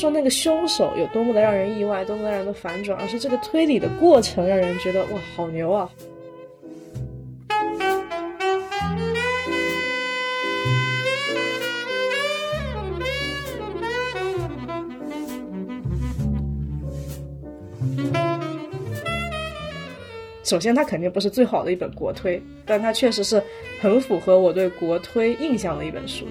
说那个凶手有多么的让人意外，多么的让人的反转，而是这个推理的过程让人觉得哇，好牛啊！首先，它肯定不是最好的一本国推，但它确实是很符合我对国推印象的一本书。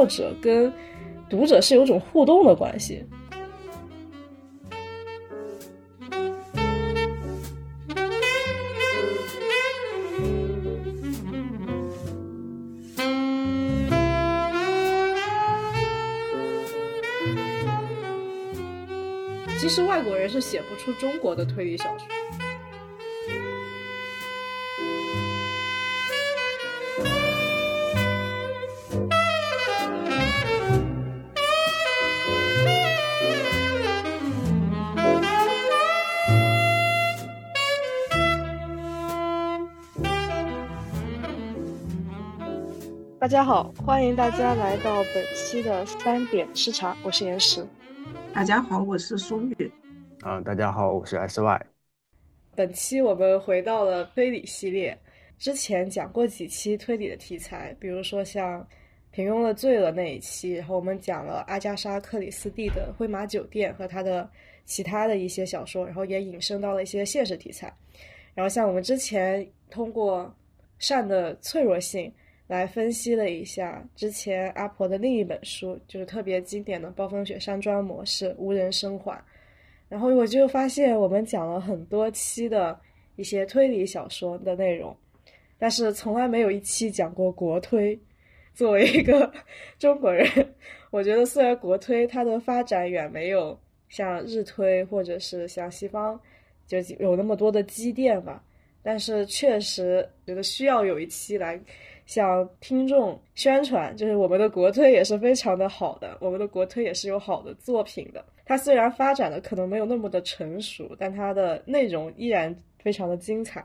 作者跟读者是有种互动的关系。其实外国人是写不出中国的推理小说。家好，欢迎大家来到本期的三点吃茶，我是岩石。大家好，我是苏玉。啊，大家好，我是 S Y。本期我们回到了推理系列，之前讲过几期推理的题材，比如说像平庸的罪了那一期，然后我们讲了阿加莎·克里斯蒂的《灰马酒店》和他的其他的一些小说，然后也引申到了一些现实题材。然后像我们之前通过善的脆弱性。来分析了一下之前阿婆的另一本书，就是特别经典的《暴风雪山庄模式》无人生还。然后我就发现我们讲了很多期的一些推理小说的内容，但是从来没有一期讲过国推。作为一个 中国人，我觉得虽然国推它的发展远没有像日推或者是像西方就有那么多的积淀吧，但是确实觉得需要有一期来。向听众宣传，就是我们的国推也是非常的好的，我们的国推也是有好的作品的。它虽然发展的可能没有那么的成熟，但它的内容依然非常的精彩。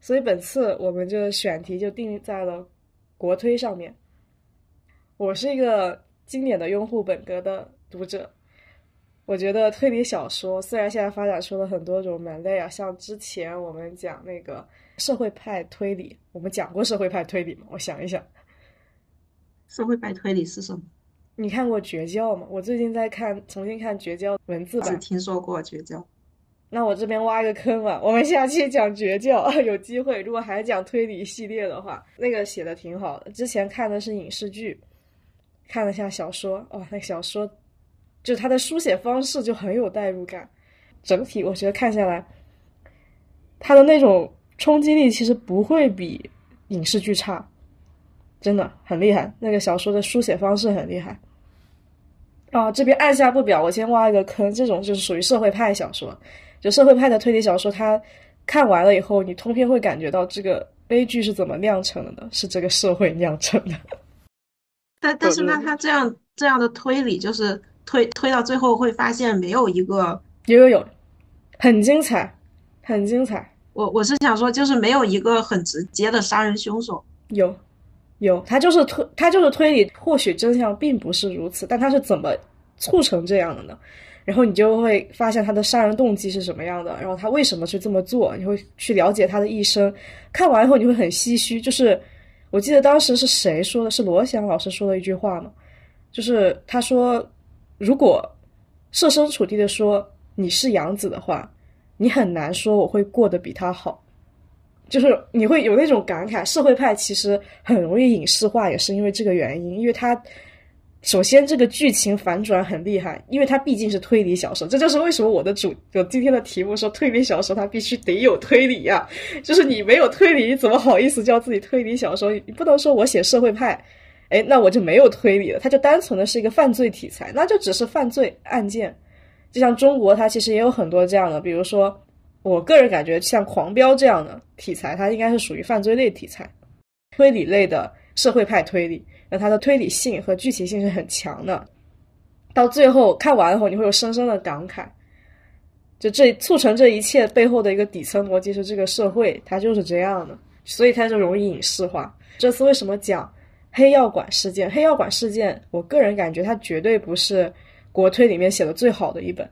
所以本次我们就选题就定在了国推上面。我是一个经典的拥护本格的读者，我觉得推理小说虽然现在发展出了很多种门类啊，像之前我们讲那个。社会派推理，我们讲过社会派推理吗？我想一想，社会派推理是什么？你看过《绝交》吗？我最近在看，重新看《绝交》文字版。只听说过《绝交》。那我这边挖一个坑吧，我们下期讲《绝教》，有机会如果还讲推理系列的话，那个写的挺好的。之前看的是影视剧，看了下小说，哇，那小说就它的书写方式就很有代入感，整体我觉得看下来，它的那种。冲击力其实不会比影视剧差，真的很厉害。那个小说的书写方式很厉害。啊，这边按下不表，我先挖一个坑。这种就是属于社会派小说，就社会派的推理小说，它看完了以后，你通篇会感觉到这个悲剧是怎么酿成的呢？是这个社会酿成的。但但是那，他这样这样的推理，就是推推到最后会发现没有一个有有有，很精彩，很精彩。我我是想说，就是没有一个很直接的杀人凶手。有，有，他就是推，他就是推理，或许真相并不是如此，但他是怎么促成这样的呢？然后你就会发现他的杀人动机是什么样的，然后他为什么去这么做？你会去了解他的一生。看完以后你会很唏嘘，就是我记得当时是谁说的？是罗翔老师说的一句话嘛？就是他说，如果设身处地的说你是杨子的话。你很难说我会过得比他好，就是你会有那种感慨。社会派其实很容易影视化，也是因为这个原因。因为它首先这个剧情反转很厉害，因为它毕竟是推理小说。这就是为什么我的主我今天的题目说推理小说它必须得有推理呀。就是你没有推理，你怎么好意思叫自己推理小说？你不能说我写社会派，哎，那我就没有推理了。它就单纯的是一个犯罪题材，那就只是犯罪案件。就像中国，它其实也有很多这样的，比如说，我个人感觉像《狂飙》这样的题材，它应该是属于犯罪类题材。推理类的社会派推理，那它的推理性和剧情性是很强的。到最后看完后，你会有深深的感慨。就这促成这一切背后的一个底层逻辑是，这个社会它就是这样的，所以它就容易影视化。这次为什么讲黑药馆事件？黑药馆事件，我个人感觉它绝对不是国推里面写的最好的一本，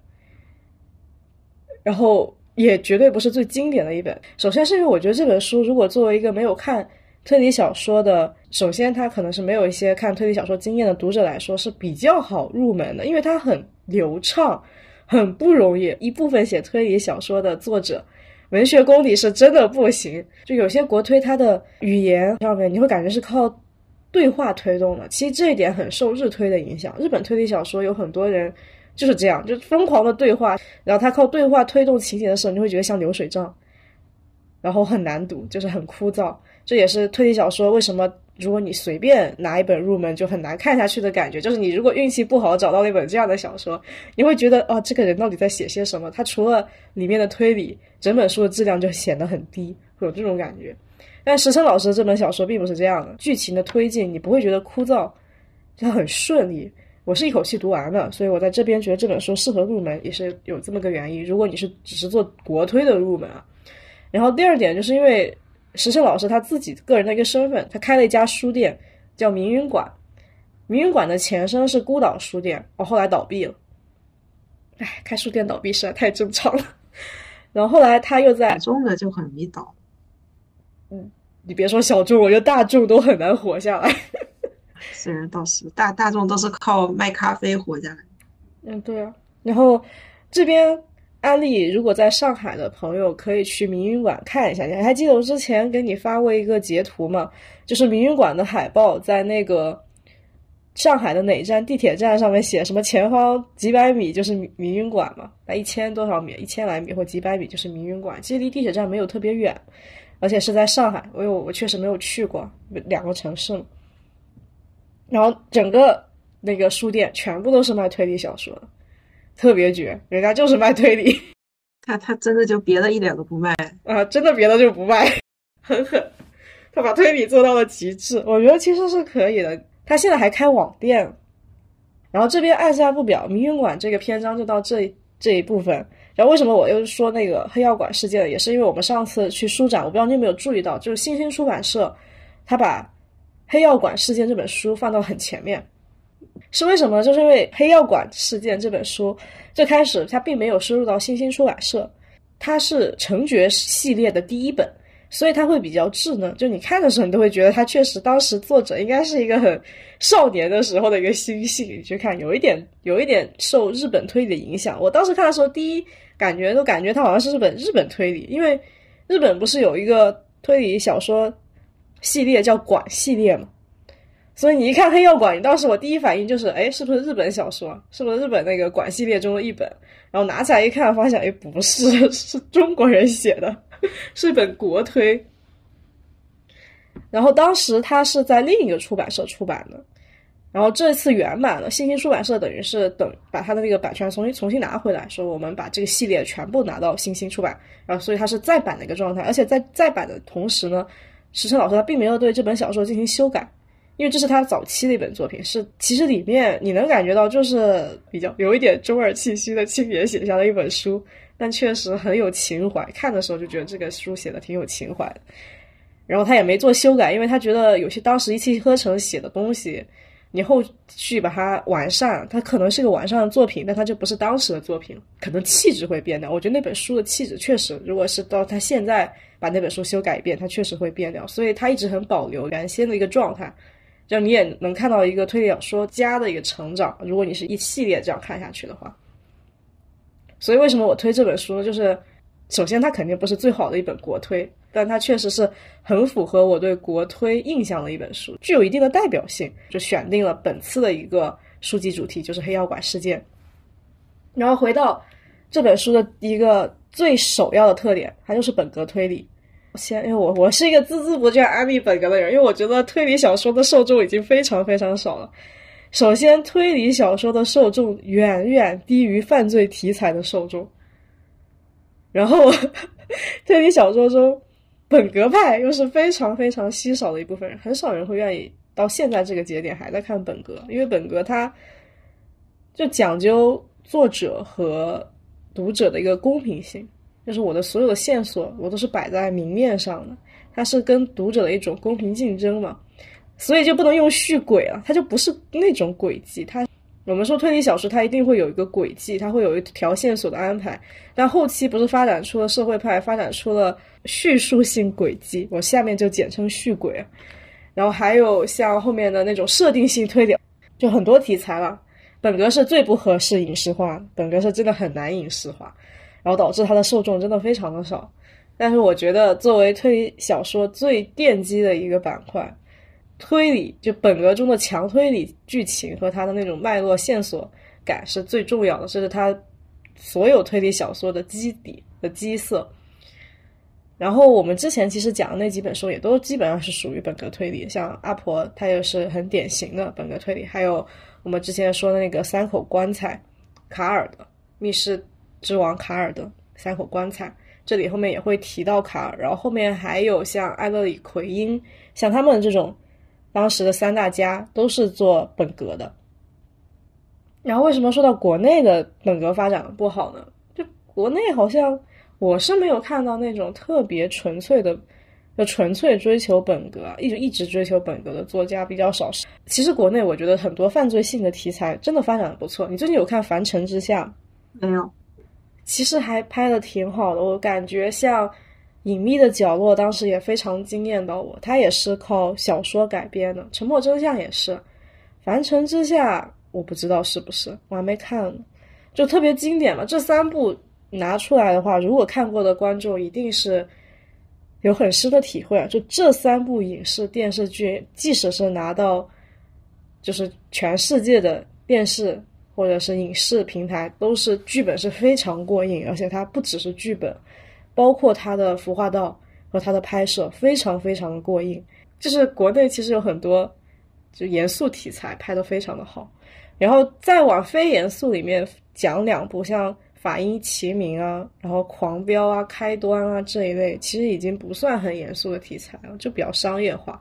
然后也绝对不是最经典的一本。首先是因为我觉得这本书如果作为一个没有看推理小说的，首先它可能是没有一些看推理小说经验的读者来说是比较好入门的，因为它很流畅。很不容易，一部分写推理小说的作者，文学功底是真的不行。就有些国推，它的语言上面你会感觉是靠对话推动的。其实这一点很受日推的影响。日本推理小说有很多人就是这样，就疯狂的对话，然后他靠对话推动情节的时候，你会觉得像流水账，然后很难读，就是很枯燥。这也是推理小说为什么。如果你随便拿一本入门，就很难看下去的感觉。就是你如果运气不好找到了一本这样的小说，你会觉得哦，这个人到底在写些什么？他除了里面的推理，整本书的质量就显得很低，会有这种感觉。但石森老师这本小说并不是这样的，剧情的推进你不会觉得枯燥，就很顺利。我是一口气读完的，所以我在这边觉得这本书适合入门，也是有这么个原因。如果你是只是做国推的入门啊，然后第二点就是因为。石胜老师他自己个人的一个身份，他开了一家书店，叫明云馆。明云馆的前身是孤岛书店，哦，后来倒闭了。唉，开书店倒闭实在太正常了。然后后来他又在小众的就很容易倒。嗯，你别说小众，我觉得大众都很难活下来。虽然倒是大大众都是靠卖咖啡活下来。嗯，对啊。然后这边。安利，如果在上海的朋友可以去明云馆看一下。你还记得我之前给你发过一个截图吗？就是明云馆的海报，在那个上海的哪站地铁站上面写什么前方几百米就是明明云馆嘛？那一千多少米？一千来米或几百米就是明云馆。其实离地铁站没有特别远，而且是在上海，因为我确实没有去过两个城市。然后整个那个书店全部都是卖推理小说的。特别绝，人家就是卖推理，他他真的就别的一点都不卖啊，真的别的就不卖，狠狠，他把推理做到了极致，我觉得其实是可以的。他现在还开网店，然后这边按下不表，明云馆这个篇章就到这这一部分。然后为什么我又说那个黑药馆事件，也是因为我们上次去书展，我不知道你有没有注意到，就是新星出版社他把黑药馆事件这本书放到很前面。是为什么？就是因为《黑药馆事件》这本书最开始它并没有收入到新星出版社，它是成觉系列的第一本，所以它会比较稚嫩。就你看的时候，你都会觉得它确实当时作者应该是一个很少年的时候的一个心性。你去看，有一点有一点受日本推理的影响。我当时看的时候，第一感觉都感觉它好像是日本日本推理，因为日本不是有一个推理小说系列叫馆系列吗？所以你一看《黑药馆》，你当时我第一反应就是，哎，是不是日本小说？是不是日本那个馆系列中的一本？然后拿起来一看，发现，哎，不是，是中国人写的，是一本国推。然后当时他是在另一个出版社出版的，然后这次圆满了，新星出版社等于是等把他的那个版权重新重新拿回来，说我们把这个系列全部拿到新星出版，然后所以它是再版的一个状态，而且在再版的同时呢，石晨老师他并没有对这本小说进行修改。因为这是他早期的一本作品，是其实里面你能感觉到就是比较有一点中二气息的青年写下的一本书，但确实很有情怀，看的时候就觉得这个书写的挺有情怀。然后他也没做修改，因为他觉得有些当时一气呵成写的东西，你后续把它完善，它可能是个完善的作品，但它就不是当时的作品，可能气质会变掉。我觉得那本书的气质确实，如果是到他现在把那本书修改一遍，它确实会变掉，所以他一直很保留原先的一个状态。就你也能看到一个推理小说家的一个成长，如果你是一系列这样看下去的话。所以为什么我推这本书呢？就是首先它肯定不是最好的一本国推，但它确实是很符合我对国推印象的一本书，具有一定的代表性，就选定了本次的一个书籍主题就是黑药馆事件。然后回到这本书的一个最首要的特点，它就是本格推理。先，因为我我是一个孜孜不倦安利本格的人，因为我觉得推理小说的受众已经非常非常少了。首先，推理小说的受众远远低于犯罪题材的受众。然后，推理小说中，本格派又是非常非常稀少的一部分人，很少人会愿意到现在这个节点还在看本格，因为本格它就讲究作者和读者的一个公平性，就是我的所有的线索我都是摆在明面上的，它是跟读者的一种公平竞争嘛，所以就不能用续轨了，它就不是那种轨迹，它。我们说推理小说，它一定会有一个轨迹，它会有一条线索的安排。但后期不是发展出了社会派，发展出了叙述性轨迹，我下面就简称叙轨。然后还有像后面的那种设定性推理，就很多题材了。本格是最不合适影视化，本格是真的很难影视化，然后导致它的受众真的非常的少。但是我觉得作为推理小说最奠基的一个板块。推理就本格中的强推理剧情和它的那种脉络线索感是最重要的，这是它所有推理小说的基底的基色。然后我们之前其实讲的那几本书也都基本上是属于本格推理，像阿婆她也是很典型的本格推理，还有我们之前说的那个三口棺材卡尔的密室之王卡尔的三口棺材，这里后面也会提到卡尔，然后后面还有像艾勒里奎因，像他们这种。当时的三大家都是做本格的，然后为什么说到国内的本格发展的不好呢？就国内好像我是没有看到那种特别纯粹的，就纯粹追求本格，一直一直追求本格的作家比较少。其实国内我觉得很多犯罪性的题材真的发展的不错。你最近有看《凡尘之下》没有？其实还拍的挺好的，我感觉像。隐秘的角落当时也非常惊艳到我，它也是靠小说改编的，《沉默真相》也是，《凡尘之下》我不知道是不是，我还没看呢，就特别经典嘛。这三部拿出来的话，如果看过的观众一定是有很深的体会啊。就这三部影视电视剧，即使是拿到就是全世界的电视或者是影视平台，都是剧本是非常过硬，而且它不只是剧本。包括它的服化道和它的拍摄非常非常的过硬，就是国内其实有很多就严肃题材拍的非常的好，然后再往非严肃里面讲两部，像《法医齐名》啊，然后《狂飙》啊、《开端》啊这一类，其实已经不算很严肃的题材了，就比较商业化，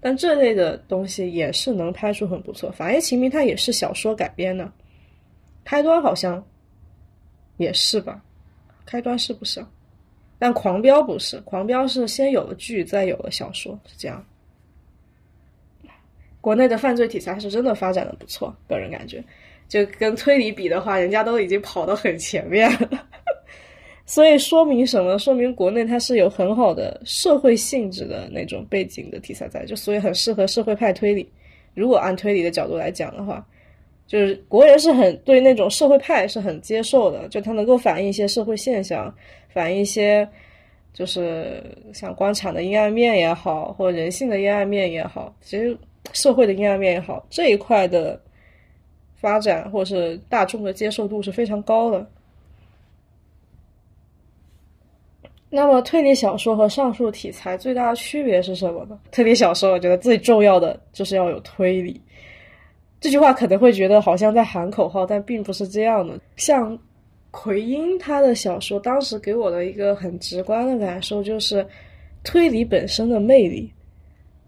但这类的东西也是能拍出很不错。《法医秦明》它也是小说改编的，《开端》好像也是吧，《开端》是不是？但狂飙不是，狂飙是先有了剧，再有了小说，是这样。国内的犯罪题材是真的发展的不错，个人感觉，就跟推理比的话，人家都已经跑到很前面了。所以说明什么？说明国内它是有很好的社会性质的那种背景的题材在，就所以很适合社会派推理。如果按推理的角度来讲的话，就是国人是很对那种社会派是很接受的，就它能够反映一些社会现象。反映一些，就是像官场的阴暗面也好，或人性的阴暗面也好，其实社会的阴暗面也好，这一块的发展或是大众的接受度是非常高的。那么，推理小说和上述题材最大的区别是什么呢？推理小说，我觉得最重要的就是要有推理。这句话可能会觉得好像在喊口号，但并不是这样的。像。奎因他的小说当时给我的一个很直观的感受就是，推理本身的魅力，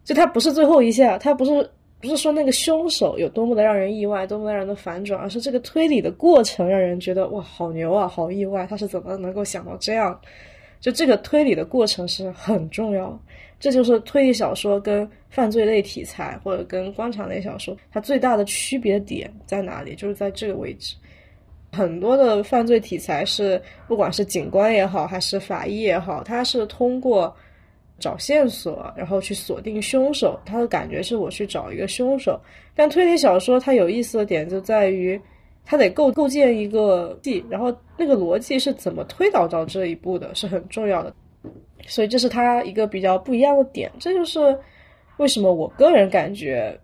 就他不是最后一下，他不是不是说那个凶手有多么的让人意外，多么的让人的反转，而是这个推理的过程让人觉得哇，好牛啊，好意外，他是怎么能够想到这样？就这个推理的过程是很重要，这就是推理小说跟犯罪类题材或者跟官场类小说它最大的区别点在哪里？就是在这个位置。很多的犯罪题材是，不管是警官也好，还是法医也好，他是通过找线索，然后去锁定凶手。他的感觉是我去找一个凶手。但推理小说它有意思的点就在于，它得构构建一个地，然后那个逻辑是怎么推导到这一步的，是很重要的。所以这是它一个比较不一样的点。这就是为什么我个人感觉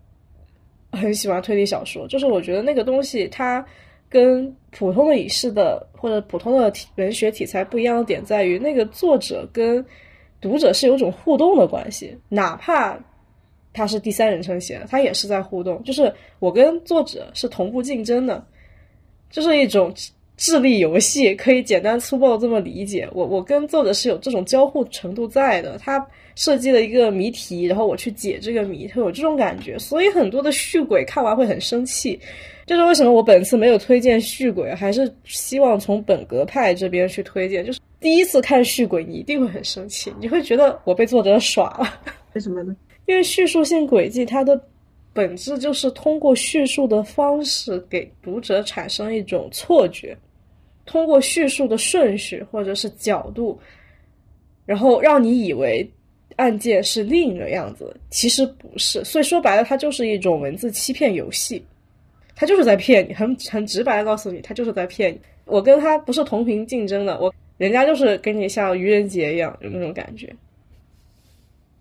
很喜欢推理小说，就是我觉得那个东西它。跟普通的影视的或者普通的文学题材不一样的点在于，那个作者跟读者是有种互动的关系，哪怕他是第三人称写的，他也是在互动，就是我跟作者是同步竞争的，就是一种智力游戏，可以简单粗暴这么理解。我我跟作者是有这种交互程度在的，他设计了一个谜题，然后我去解这个谜，会有这种感觉。所以很多的续鬼看完会很生气，这是为什么我本次没有推荐续鬼，还是希望从本格派这边去推荐。就是第一次看续鬼，你一定会很生气，你会觉得我被作者耍了。为什么呢？因为叙述性轨迹它的。本质就是通过叙述的方式给读者产生一种错觉，通过叙述的顺序或者是角度，然后让你以为案件是另一个样子，其实不是。所以说白了，它就是一种文字欺骗游戏，它就是在骗你，很很直白的告诉你，它就是在骗你。我跟他不是同频竞争的，我人家就是跟你像愚人节一样有那种感觉。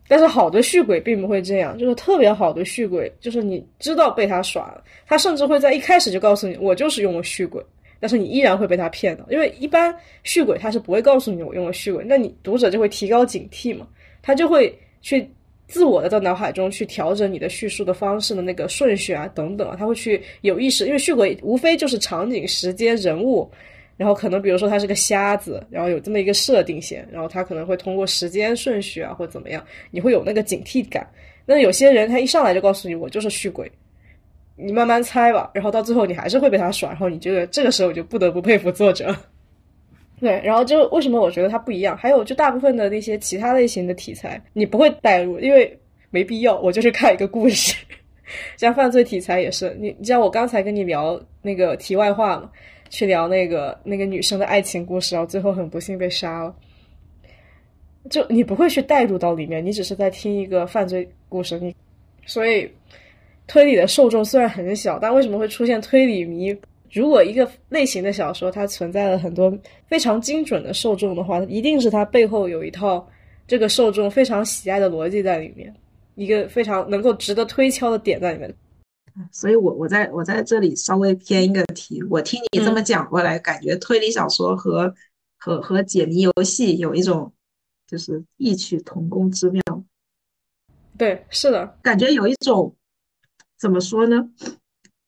但是好的续鬼并不会这样，就是特别好的续鬼，就是你知道被他耍了，他甚至会在一开始就告诉你我就是用了续鬼，但是你依然会被他骗的，因为一般续鬼他是不会告诉你我用了续鬼，那你读者就会提高警惕嘛，他就会去自我的在脑海中去调整你的叙述的方式的那个顺序啊等等，他会去有意识，因为续鬼无非就是场景、时间、人物。然后可能比如说他是个瞎子，然后有这么一个设定线，然后他可能会通过时间顺序啊或怎么样，你会有那个警惕感。那有些人他一上来就告诉你我就是续鬼，你慢慢猜吧，然后到最后你还是会被他耍，然后你觉得这个时候就不得不佩服作者。对，然后就为什么我觉得它不一样？还有就大部分的那些其他类型的题材你不会带入，因为没必要，我就是看一个故事。像犯罪题材也是，你你像我刚才跟你聊那个题外话嘛。去聊那个那个女生的爱情故事，然后最后很不幸被杀了。就你不会去带入到里面，你只是在听一个犯罪故事。你所以推理的受众虽然很小，但为什么会出现推理迷？如果一个类型的小说它存在了很多非常精准的受众的话，一定是它背后有一套这个受众非常喜爱的逻辑在里面，一个非常能够值得推敲的点在里面。所以，我我在我在这里稍微偏一个题。我听你这么讲过来，感觉推理小说和和和解谜游戏有一种就是异曲同工之妙。对，是的，感觉有一种怎么说呢？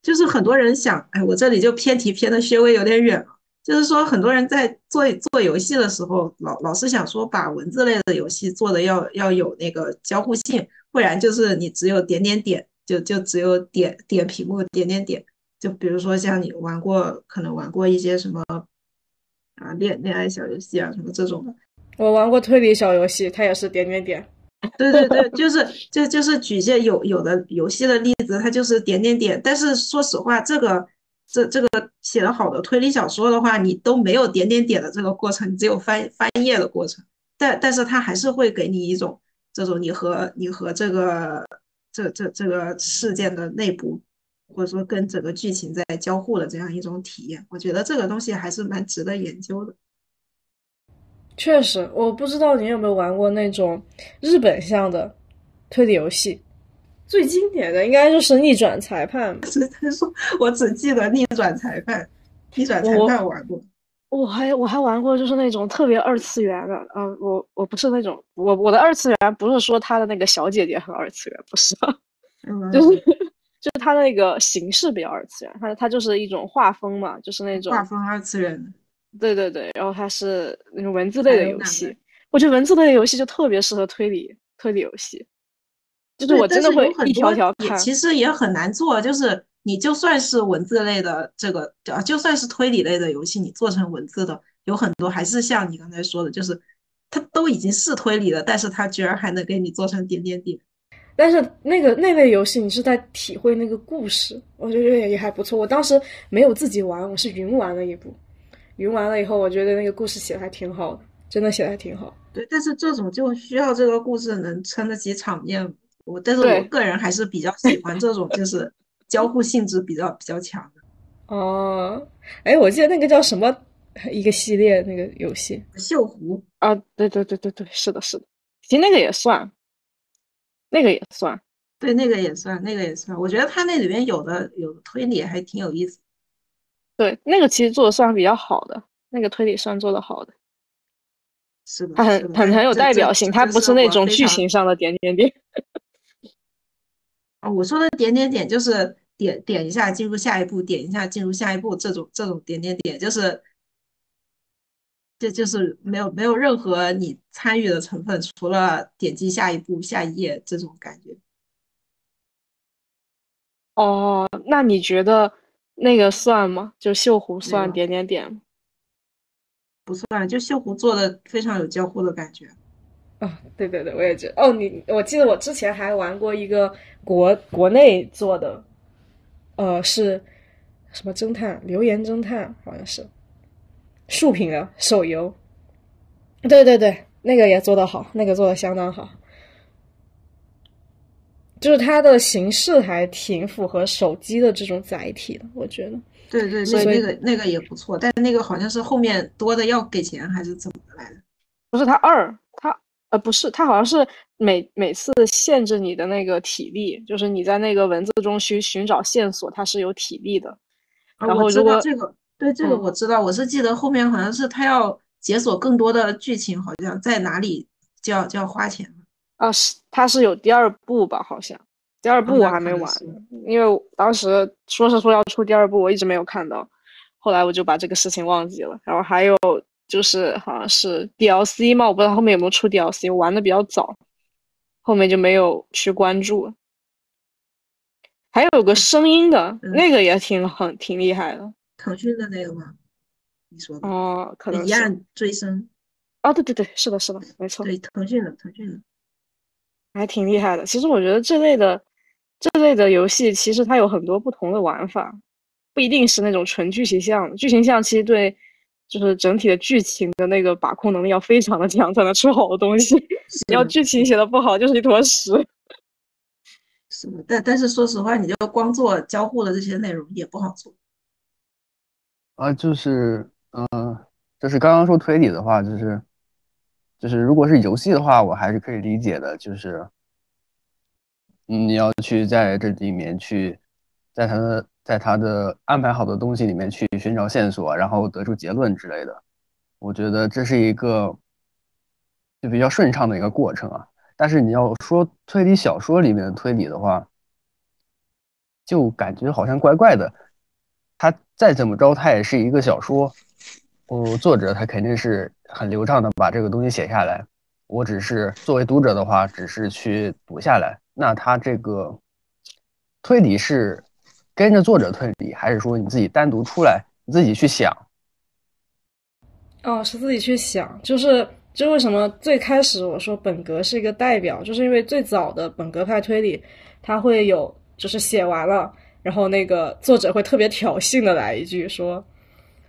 就是很多人想，哎，我这里就偏题偏的稍微有点远了。就是说，很多人在做做游戏的时候，老老是想说把文字类的游戏做的要要有那个交互性，不然就是你只有点点点。就就只有点点屏幕，点点点。就比如说像你玩过，可能玩过一些什么啊恋恋爱小游戏啊什么这种的。我玩过推理小游戏，它也是点点点。对对对，就是就就是举些有有的游戏的例子，它就是点点点。但是说实话，这个这这个写的好的推理小说的话，你都没有点点点的这个过程，只有翻翻页的过程。但但是它还是会给你一种这种你和你和这个。这这这个事件的内部，或者说跟整个剧情在交互的这样一种体验，我觉得这个东西还是蛮值得研究的。确实，我不知道你有没有玩过那种日本向的推理游戏，最经典的应该就是《逆转裁判》。是他说，我只记得《逆转裁判》，《逆转裁判》玩过。我还我还玩过，就是那种特别二次元的啊！我我不是那种，我我的二次元不是说他的那个小姐姐很二次元，不是，就是就是他那个形式比较二次元，他他就是一种画风嘛，就是那种画风二次元。对对对，然后它是那种文字类的游戏，我觉得文字类的游戏就特别适合推理推理游戏，就是我真的会一条条看。其实也很难做，就是。你就算是文字类的这个，啊，就算是推理类的游戏，你做成文字的有很多，还是像你刚才说的，就是它都已经是推理了，但是它居然还能给你做成点点点。但是那个那类游戏，你是在体会那个故事，我觉得也还不错。我当时没有自己玩，我是云玩了一部，云完了以后，我觉得那个故事写的还挺好的，真的写的还挺好。对，但是这种就需要这个故事能撑得起场面。我，但是我个人还是比较喜欢这种，就是。交互性质比较比较强的哦，哎，我记得那个叫什么一个系列那个游戏《锈湖》啊，对对对对对，是的，是的，其实那个也算，那个也算，对，那个也算，那个也算。我觉得它那里面有的有的推理还挺有意思。对，那个其实做的算比较好的，那个推理算做的好的，是的，它很很很有代表性，它不是那种剧情上的点点点。我说的点点点就是点点一下进入下一步，点一下进入下一步，这种这种点点点，就是这就是没有没有任何你参与的成分，除了点击下一步、下一页这种感觉。哦，那你觉得那个算吗？就锈湖算点点点？不算，就锈湖做的非常有交互的感觉。啊，对对对，我也觉得。哦，你我记得我之前还玩过一个国国内做的，呃，是什么侦探？留言侦探好像是竖屏的手游。对对对，那个也做得好，那个做的相当好。就是它的形式还挺符合手机的这种载体的，我觉得。对对，所以那那个那个也不错，但是那个好像是后面多的要给钱还是怎么的来的？不是它二，它呃不是，它好像是每每次限制你的那个体力，就是你在那个文字中去寻找线索，它是有体力的。啊，我知然后如果道这个，对这个嗯我知道，我是记得后面好像是他要解锁更多的剧情，好像在哪里就要就要花钱了。啊，是它是有第二部吧？好像第二部我还没玩因为当时说是说要出第二部，我一直没有看到，后来我就把这个事情忘记了。然后还有就是好像是 DLC 嘛，我不知道后面有没有出 DLC，我玩的比较早，后面就没有去关注。还有个声音的，嗯那个也挺很挺厉害的腾讯的那个吗？你说的哦，可能是疑案追声，哦，对对对，是的，是的，没错。对，腾讯的，腾讯的。还挺厉害的。其实我觉得这类的这类的游戏，其实它有很多不同的玩法，不一定是那种纯剧情向的。剧情向其实对就是整体的剧情的那个把控能力要非常的强，才能出好的东西。你要剧情写的不好，就是一坨屎。是的，但但是说实话，你就光做交互的这些内容也不好做。啊，就是，嗯、就是刚刚说推理的话，就是，就是如果是游戏的话，我还是可以理解的，就是，你要去在这里面去，在他的在他的安排好的东西里面去寻找线索，然后得出结论之类的，我觉得这是一个就比较顺畅的一个过程啊。但是你要说推理小说里面的推理的话，就感觉好像怪怪的。它再怎么着，它也是一个小说，哦，作者他肯定是很流畅的把这个东西写下来。我只是作为读者的话，只是去读下来。那他这个推理是跟着作者推理，还是说你自己单独出来，你自己去想？哦，是自己去想，就是就为什么最开始我说本格是一个代表，就是因为最早的本格派推理，它会有就是写完了，然后那个作者会特别挑衅的来一句说，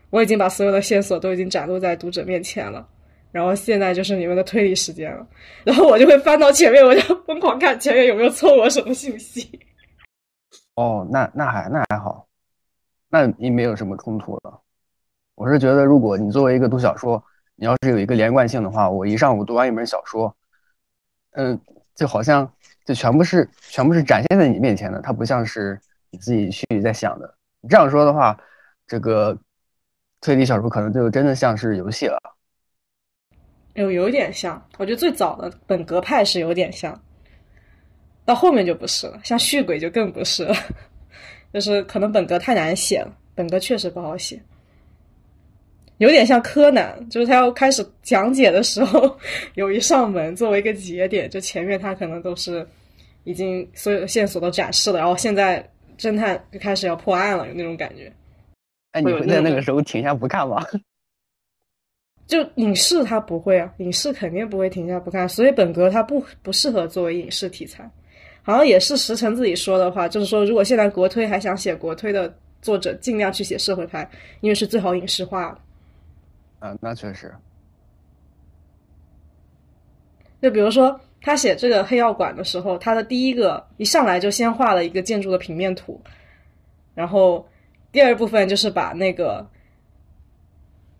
我已经把所有的线索都已经展露在读者面前了，然后现在就是你们的推理时间了，然后我就会翻到前面，我就疯狂看前面有没有错过什么信息。哦，那那还那还好，那你没有什么冲突了。我是觉得，如果你作为一个读小说，你要是有一个连贯性的话，我一上午读完一本小说，嗯，就好像就全部是全部是展现在你面前的，它不像是你自己去在想的。你这样说的话，这个推理小说可能就真的像是游戏了。有有点像，我觉得最早的本格派是有点像，到后面就不是了，像续鬼就更不是了，就是可能本格太难写了，本格确实不好写，有点像柯南，就是他要开始讲解的时候，有一扇门作为一个节点，就前面他可能都是已经所有的线索都展示了，然后现在侦探就开始要破案了，有那种感觉。哎，你会在那个时候停下不看吗？就影视它不会啊，影视肯定不会停下不看，所以本格它不不适合作为影视题材。好像也是石晨自己说的话，就是说如果现在国推还想写国推的作者，尽量去写社会派，因为是最好影视化的。啊，那确实。就比如说他写这个黑药馆的时候，他的第一个一上来就先画了一个建筑的平面图，然后第二部分就是把那个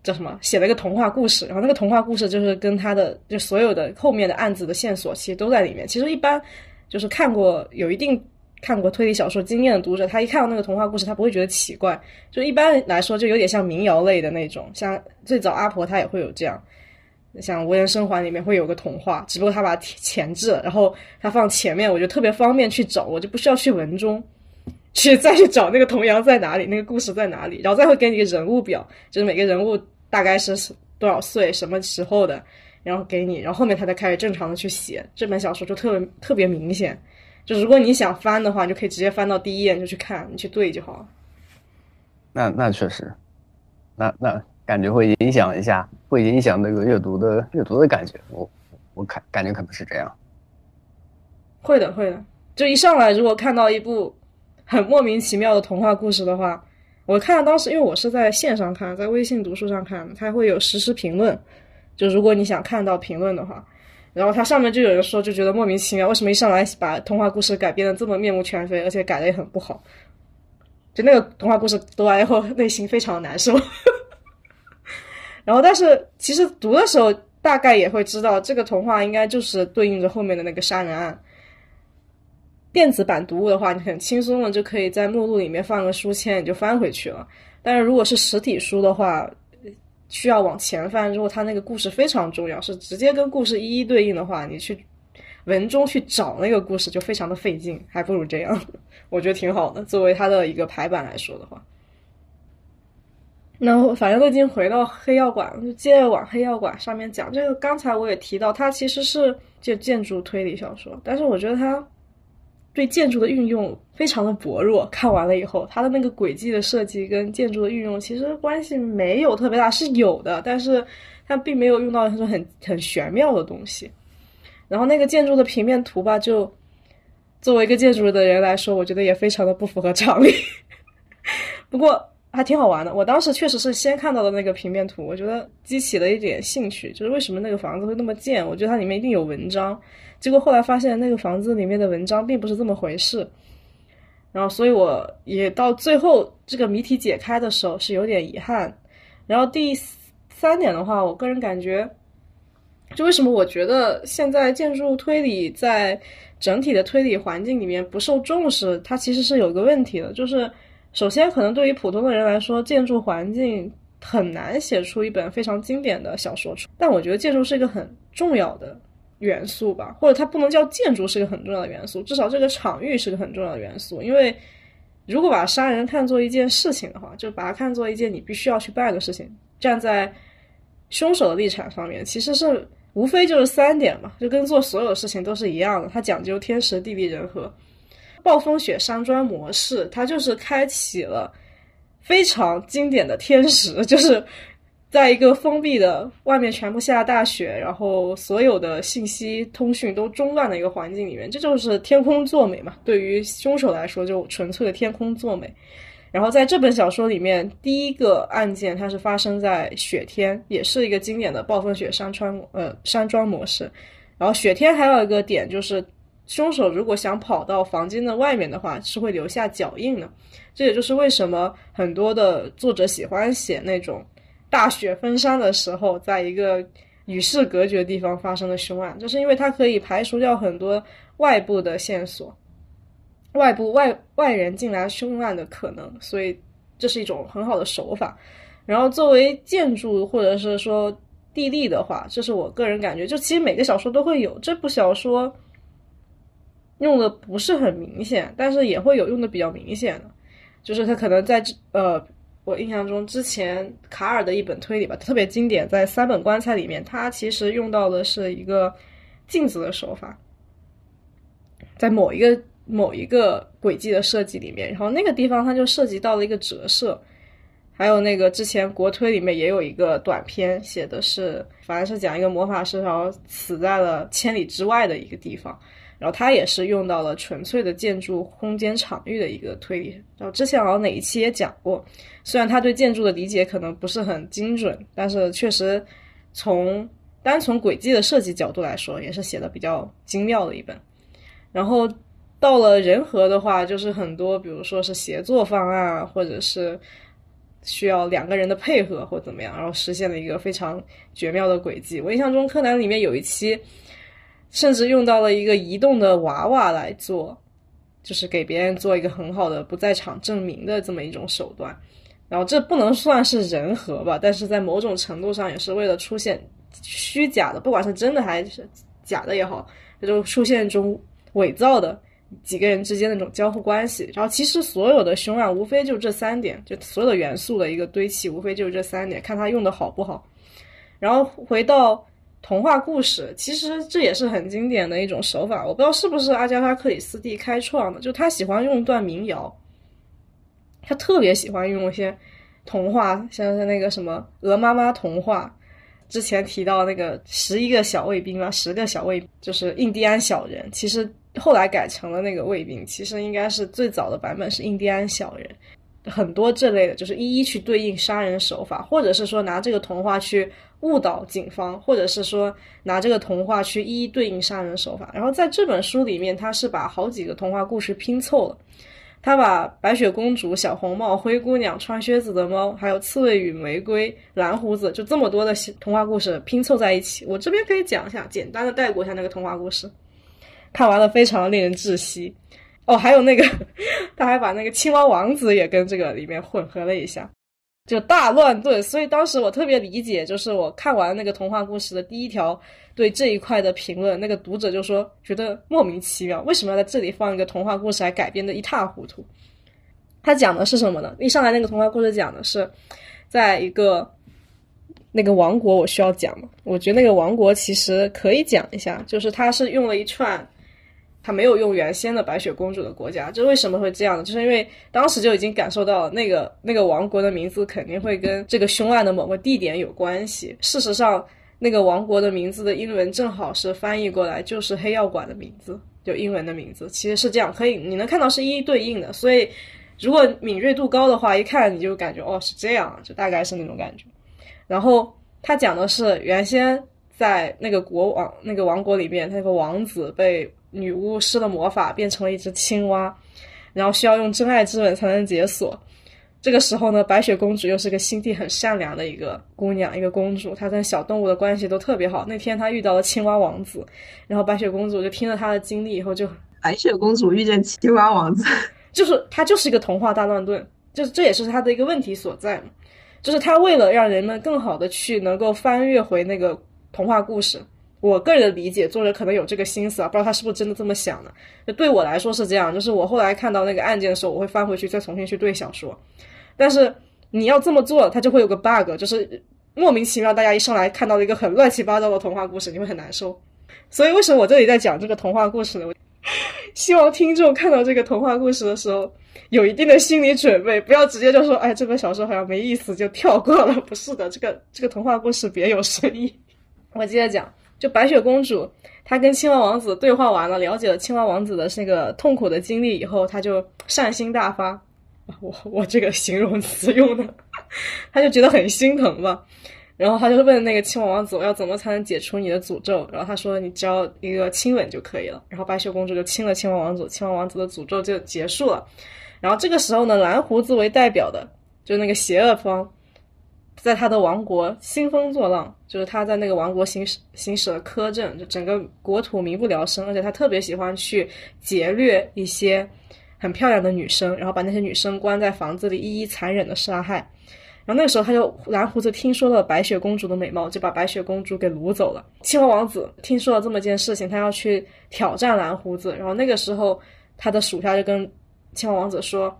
叫什么写了一个童话故事，然后那个童话故事就是跟他的就所有的后面的案子的线索其实都在里面。其实一般就是看过有一定看过推理小说经验的读者，他一看到那个童话故事，他不会觉得奇怪。就一般来说，就有点像民谣类的那种，像最早阿婆她也会有这样。像《无人生还》里面会有个童话，只不过他把它前置了，然后他放前面，我觉得特别方便去找，我就不需要去文中。去再去找那个童谣在哪里，那个故事在哪里，然后再会给你一个人物表，就是每个人物大概是多少岁、什么时候的，然后给你，然后后面他才开始正常的去写这本小说，就特别特别明显。就如果你想翻的话，你就可以直接翻到第一页就去看，你去对就好了。那那确实，那那感觉会影响一下，会影响那个阅读的阅读的感觉。我我感感觉可能是这样。会的，会的。就一上来，如果看到一部很莫名其妙的童话故事的话，我看到当时，因为我是在线上看，在微信读书上看，它会有实时评论。就如果你想看到评论的话，然后它上面就有人说，就觉得莫名其妙，为什么一上来把童话故事改编的这么面目全非，而且改的也很不好。就那个童话故事读完以后，内心非常难受。然后，但是其实读的时候，大概也会知道，这个童话应该就是对应着后面的那个杀人案。电子版读物的话，你很轻松的就可以在目录里面放个书签，你就翻回去了。但是如果是实体书的话，需要往前翻。如果它那个故事非常重要，是直接跟故事一一对应的话，你去文中去找那个故事就非常的费劲，还不如这样，我觉得挺好的。作为它的一个排版来说的话，那反正都已经回到黑药馆，就接着往黑药馆上面讲。这个刚才我也提到，它其实是就建筑推理小说，但是我觉得它。对建筑的运用非常的薄弱，看完了以后，它的那个轨迹的设计跟建筑的运用其实关系没有特别大，是有的，但是它并没有用到那种很很玄妙的东西。然后那个建筑的平面图吧，就作为一个建筑的人来说，我觉得也非常的不符合常理。不过还挺好玩的，我当时确实是先看到的那个平面图，我觉得激起了一点兴趣，就是为什么那个房子会那么建？我觉得它里面一定有文章。结果后来发现那个房子里面的文章并不是这么回事，然后所以我也到最后这个谜题解开的时候是有点遗憾。然后第三点的话，我个人感觉，就为什么我觉得现在建筑推理在整体的推理环境里面不受重视，它其实是有个问题的。就是首先可能对于普通的人来说，建筑环境很难写出一本非常经典的小说出，但我觉得建筑是一个很重要的。元素吧，或者它不能叫建筑是个很重要的元素，至少这个场域是个很重要的元素。因为如果把杀人看作一件事情的话，就把它看作一件你必须要去办的事情，站在凶手的立场上面，其实是无非就是三点嘛，就跟做所有事情都是一样的。它讲究天时地利人和，暴风雪山庄模式，它就是开启了非常经典的天时，就是。在一个封闭的、外面全部下大雪，然后所有的信息通讯都中断的一个环境里面，这就是天空作美嘛。对于凶手来说，就纯粹的天空作美。然后在这本小说里面，第一个案件它是发生在雪天，也是一个经典的暴风雪山川呃山庄模式。然后雪天还有一个点就是，凶手如果想跑到房间的外面的话，是会留下脚印的。这也就是为什么很多的作者喜欢写那种。大雪封山的时候，在一个与世隔绝的地方发生的凶案，就是因为它可以排除掉很多外部的线索，外部外外人进来凶案的可能，所以这是一种很好的手法。然后作为建筑或者是说地利的话，这是我个人感觉，就其实每个小说都会有。这部小说用的不是很明显，但是也会有用的比较明显的，就是它可能在这呃。我印象中，之前卡尔的一本推理吧，特别经典，在三本棺材里面，他其实用到的是一个镜子的手法，在某一个某一个轨迹的设计里面，然后那个地方它就涉及到了一个折射，还有那个之前国推里面也有一个短片，写的是，反正是讲一个魔法师然后死在了千里之外的一个地方。然后它也是用到了纯粹的建筑空间场域的一个推理。然后之前好像哪一期也讲过，虽然他对建筑的理解可能不是很精准，但是确实从单从轨迹的设计角度来说，也是写的比较精妙的一本。然后到了人和的话，就是很多比如说是协作方案，或者是需要两个人的配合或怎么样，然后实现了一个非常绝妙的轨迹。我印象中柯南里面有一期。甚至用到了一个移动的娃娃来做，就是给别人做一个很好的不在场证明的这么一种手段。然后这不能算是人和吧，但是在某种程度上也是为了出现虚假的，不管是真的还是假的也好，就出现一种伪造的几个人之间的那种交互关系。然后其实所有的凶案无非就这三点，就所有的元素的一个堆砌，无非就是这三点，看他用的好不好。然后回到童话故事，其实这也是很经典的一种手法。我不知道是不是阿加莎·克里斯蒂开创的，就他喜欢用段民谣，他特别喜欢用一些童话，像是那个什么《鹅妈妈童话》，之前提到那个十一个小卫兵嘛，十个小卫就是印第安小人，其实后来改成了那个卫兵，其实应该是最早的版本是印第安小人。很多这类的，就是一一去对应杀人手法，或者是说拿这个童话去误导警方，或者是说拿这个童话去一一对应杀人手法。然后在这本书里面，他是把好几个童话故事拼凑了。他把白雪公主、小红帽、灰姑娘、穿靴子的猫，还有刺猬与玫瑰、蓝胡子，就这么多的童话故事拼凑在一起。我这边可以讲一下，简单的带过一下那个童话故事，看完了非常令人窒息。哦，还有那个，他还把那个青蛙王子也跟这个里面混合了一下，就大乱炖。所以当时我特别理解，就是我看完那个童话故事的第一条对这一块的评论，那个读者就说觉得莫名其妙，为什么要在这里放一个童话故事，还改编的一塌糊涂？他讲的是什么呢？一上来那个童话故事讲的是，在一个那个王国，我需要讲吗？我觉得那个王国其实可以讲一下，就是他是用了一串。他没有用原先的白雪公主的国家，这为什么会这样呢？就是因为当时就已经感受到那个那个王国的名字肯定会跟这个凶案的某个地点有关系。事实上，那个王国的名字的英文正好是翻译过来就是黑药馆的名字，就英文的名字，其实是这样，可以你能看到是一一对应的。所以，如果敏锐度高的话，一看你就感觉哦是这样，就大概是那种感觉。然后他讲的是原先在那个国王那个王国里面，他那个王子被。女巫施了魔法，变成了一只青蛙，然后需要用真爱之吻才能解锁。这个时候呢，白雪公主又是个心地很善良的一个姑娘，一个公主，她跟小动物的关系都特别好。那天她遇到了青蛙王子，然后白雪公主就听了她的经历以后，就白雪公主遇见青蛙王子，就是她就是一个童话大乱炖，就是这也是她的一个问题所在嘛，就是她为了让人们更好的去能够翻阅回那个童话故事。我个人的理解，作者可能有这个心思啊，不知道他是不是真的这么想的。就对我来说是这样，就是我后来看到那个案件的时候，我会翻回去再重新去对小说。但是你要这么做，它就会有个 bug，就是莫名其妙，大家一上来看到了一个很乱七八糟的童话故事，你会很难受。所以为什么我这里在讲这个童话故事呢？我 希望听众看到这个童话故事的时候，有一定的心理准备，不要直接就说，哎，这本小说好像没意思就跳过了。不是的，这个这个童话故事别有深意。我接着讲。就白雪公主，她跟青蛙王子对话完了，了解了青蛙王子的那个痛苦的经历以后，她就善心大发。我我这个形容词用的，她就觉得很心疼吧。然后她就问那个青蛙王子，我要怎么才能解除你的诅咒？然后他说，你只要一个亲吻就可以了。然后白雪公主就亲了青蛙王子，青蛙王子的诅咒就结束了。然后这个时候呢，蓝胡子为代表的，就那个邪恶方。在他的王国兴风作浪，就是他在那个王国行使行使了苛政，就整个国土民不聊生，而且他特别喜欢去劫掠一些很漂亮的女生，然后把那些女生关在房子里，一一残忍的杀害。然后那个时候，他就蓝胡子听说了白雪公主的美貌，就把白雪公主给掳走了。青蛙王子听说了这么件事情，他要去挑战蓝胡子，然后那个时候他的属下就跟青蛙王子说：“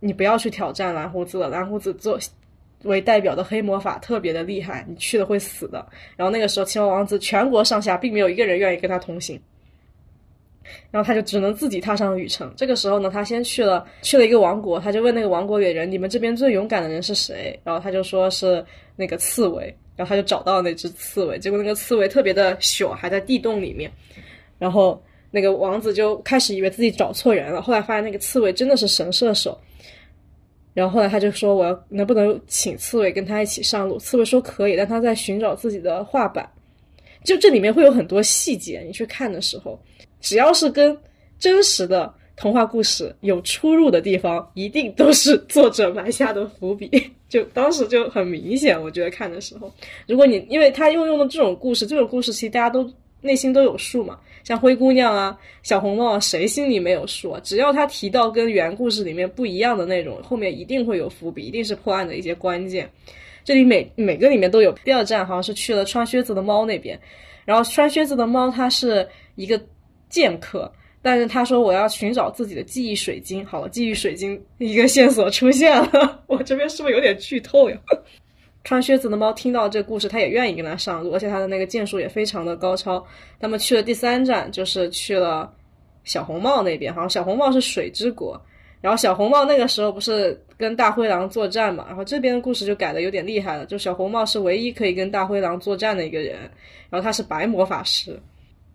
你不要去挑战蓝胡子了，蓝胡子做。”为代表的黑魔法特别的厉害，你去了会死的。然后那个时候，青蛙王子全国上下并没有一个人愿意跟他同行，然后他就只能自己踏上旅程。这个时候呢，他先去了去了一个王国，他就问那个王国里人：“你们这边最勇敢的人是谁？”然后他就说是那个刺猬，然后他就找到那只刺猬。结果那个刺猬特别的小，还在地洞里面。然后那个王子就开始以为自己找错人了，后来发现那个刺猬真的是神射手。然后后来他就说：“我要能不能请刺猬跟他一起上路？”刺猬说：“可以。”但他在寻找自己的画板，就这里面会有很多细节。你去看的时候，只要是跟真实的童话故事有出入的地方，一定都是作者埋下的伏笔。就当时就很明显，我觉得看的时候，如果你因为他又用的这种故事，这种故事其实大家都内心都有数嘛。像灰姑娘啊、小红帽啊，谁心里没有数啊？只要他提到跟原故事里面不一样的内容，后面一定会有伏笔，一定是破案的一些关键。这里每每个里面都有。第二站好像是去了穿靴子的猫那边，然后穿靴子的猫它是一个剑客。但是他说我要寻找自己的记忆水晶。好了，记忆水晶一个线索出现了，我这边是不是有点剧透呀？穿靴子的猫听到这故事，他也愿意跟他上路，而且他的那个剑术也非常的高超。他们去了第三站，就是去了小红帽那边，好像小红帽是水之国。然后小红帽那个时候不是跟大灰狼作战嘛？然后这边的故事就改的有点厉害了，就小红帽是唯一可以跟大灰狼作战的一个人，然后他是白魔法师。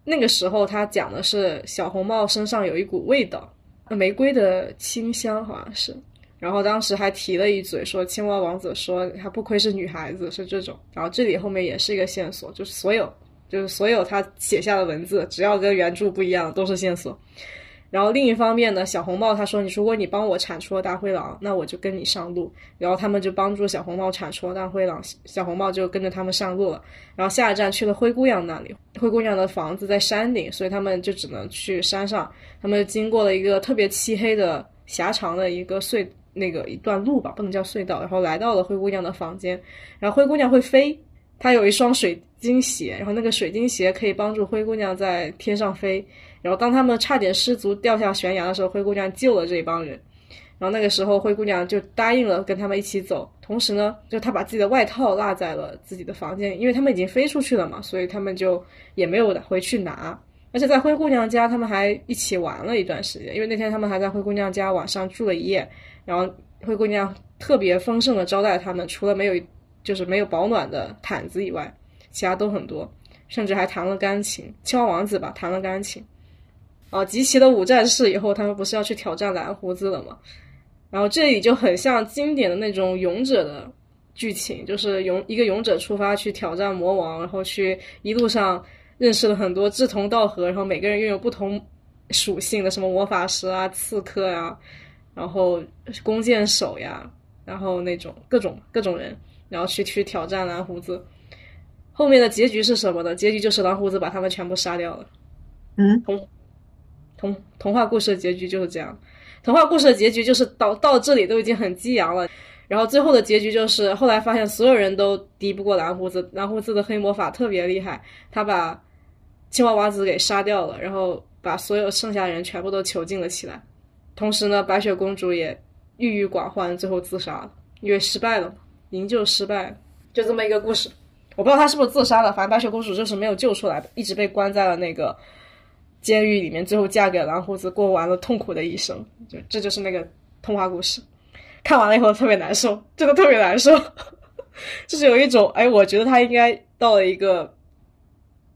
那个时候他讲的是小红帽身上有一股味道，玫瑰的清香好像是。然后当时还提了一嘴说青蛙王子说他不愧是女孩子是这种。然后这里后面也是一个线索，就是所有就是所有他写下的文字，只要跟原著不一样都是线索。然后另一方面呢，小红帽他说：“你如果你帮我铲除了大灰狼，那我就跟你上路。”然后他们就帮助小红帽铲除了大灰狼，小红帽就跟着他们上路了。然后下一站去了灰姑娘那里，灰姑娘的房子在山顶，所以他们就只能去山上。他们经过了一个特别漆黑的狭长的一个隧那个一段路吧，不能叫隧道，然后来到了灰姑娘的房间。然后灰姑娘会飞，她有一双水晶鞋，然后那个水晶鞋可以帮助灰姑娘在天上飞。然后当他们差点失足掉下悬崖的时候，灰姑娘救了这一帮人。然后那个时候，灰姑娘就答应了跟他们一起走。同时呢，就她把自己的外套落在了自己的房间，因为他们已经飞出去了嘛，所以他们就也没有回去拿。而且在灰姑娘家，他们还一起玩了一段时间，因为那天他们还在灰姑娘家晚上住了一夜。然后灰姑娘特别丰盛的招待他们，除了没有就是没有保暖的毯子以外，其他都很多，甚至还弹了钢琴。青蛙王子吧，弹了钢琴。哦，集齐了五战士以后，他们不是要去挑战蓝胡子了吗？然后这里就很像经典的那种勇者的剧情，就是勇一个勇者出发去挑战魔王，然后去一路上认识了很多志同道合，然后每个人拥有不同属性的什么魔法师啊、刺客呀，然后弓箭手呀，然后那种各种各种人，然后去去挑战蓝胡子。后面的结局是什么呢？结局就是蓝胡子把他们全部杀掉了。嗯。童童话故事的结局就是这样，童话故事的结局就是到到这里都已经很激昂了，然后最后的结局就是后来发现所有人都敌不过蓝胡子，蓝胡子的黑魔法特别厉害，他把青蛙王子给杀掉了，然后把所有剩下的人全部都囚禁了起来，同时呢，白雪公主也郁郁寡欢，最后自杀了，因为失败了，营救失败了，就这么一个故事，我不知道她是不是自杀了，反正白雪公主就是没有救出来，一直被关在了那个。监狱里面，最后嫁给蓝胡子，过完了痛苦的一生。就这就是那个童话故事，看完了以后特别难受，真的特别难受。就是有一种，哎，我觉得她应该到了一个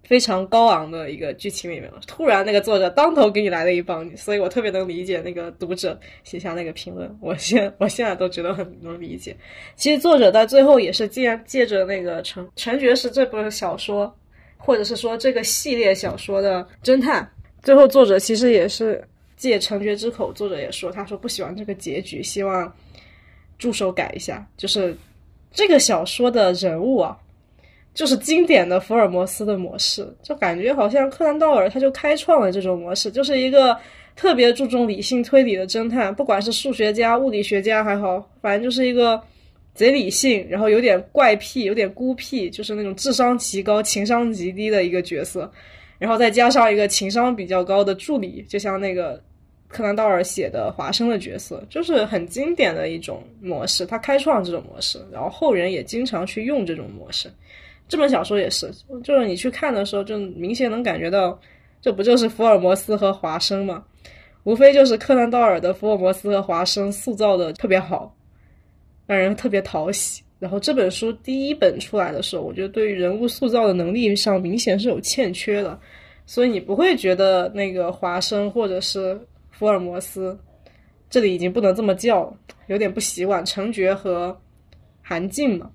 非常高昂的一个剧情里面了。突然，那个作者当头给你来了一棒，所以我特别能理解那个读者写下那个评论。我现我现在都觉得很能理解。其实作者在最后也是借借着那个陈陈觉是这部小说，或者是说这个系列小说的侦探。最后，作者其实也是借成觉之口，作者也说，他说不喜欢这个结局，希望助手改一下。就是这个小说的人物啊，就是经典的福尔摩斯的模式，就感觉好像柯南道尔他就开创了这种模式，就是一个特别注重理性推理的侦探，不管是数学家、物理学家还好，反正就是一个贼理性，然后有点怪癖、有点孤僻，就是那种智商极高、情商极低的一个角色。然后再加上一个情商比较高的助理，就像那个柯南道尔写的华生的角色，就是很经典的一种模式。他开创这种模式，然后后人也经常去用这种模式。这本小说也是，就是你去看的时候，就明显能感觉到，这不就是福尔摩斯和华生吗？无非就是柯南道尔的福尔摩斯和华生塑造的特别好，让人特别讨喜。然后这本书第一本出来的时候，我觉得对于人物塑造的能力上明显是有欠缺的，所以你不会觉得那个华生或者是福尔摩斯，这里已经不能这么叫了，有点不习惯。成觉和韩静嘛，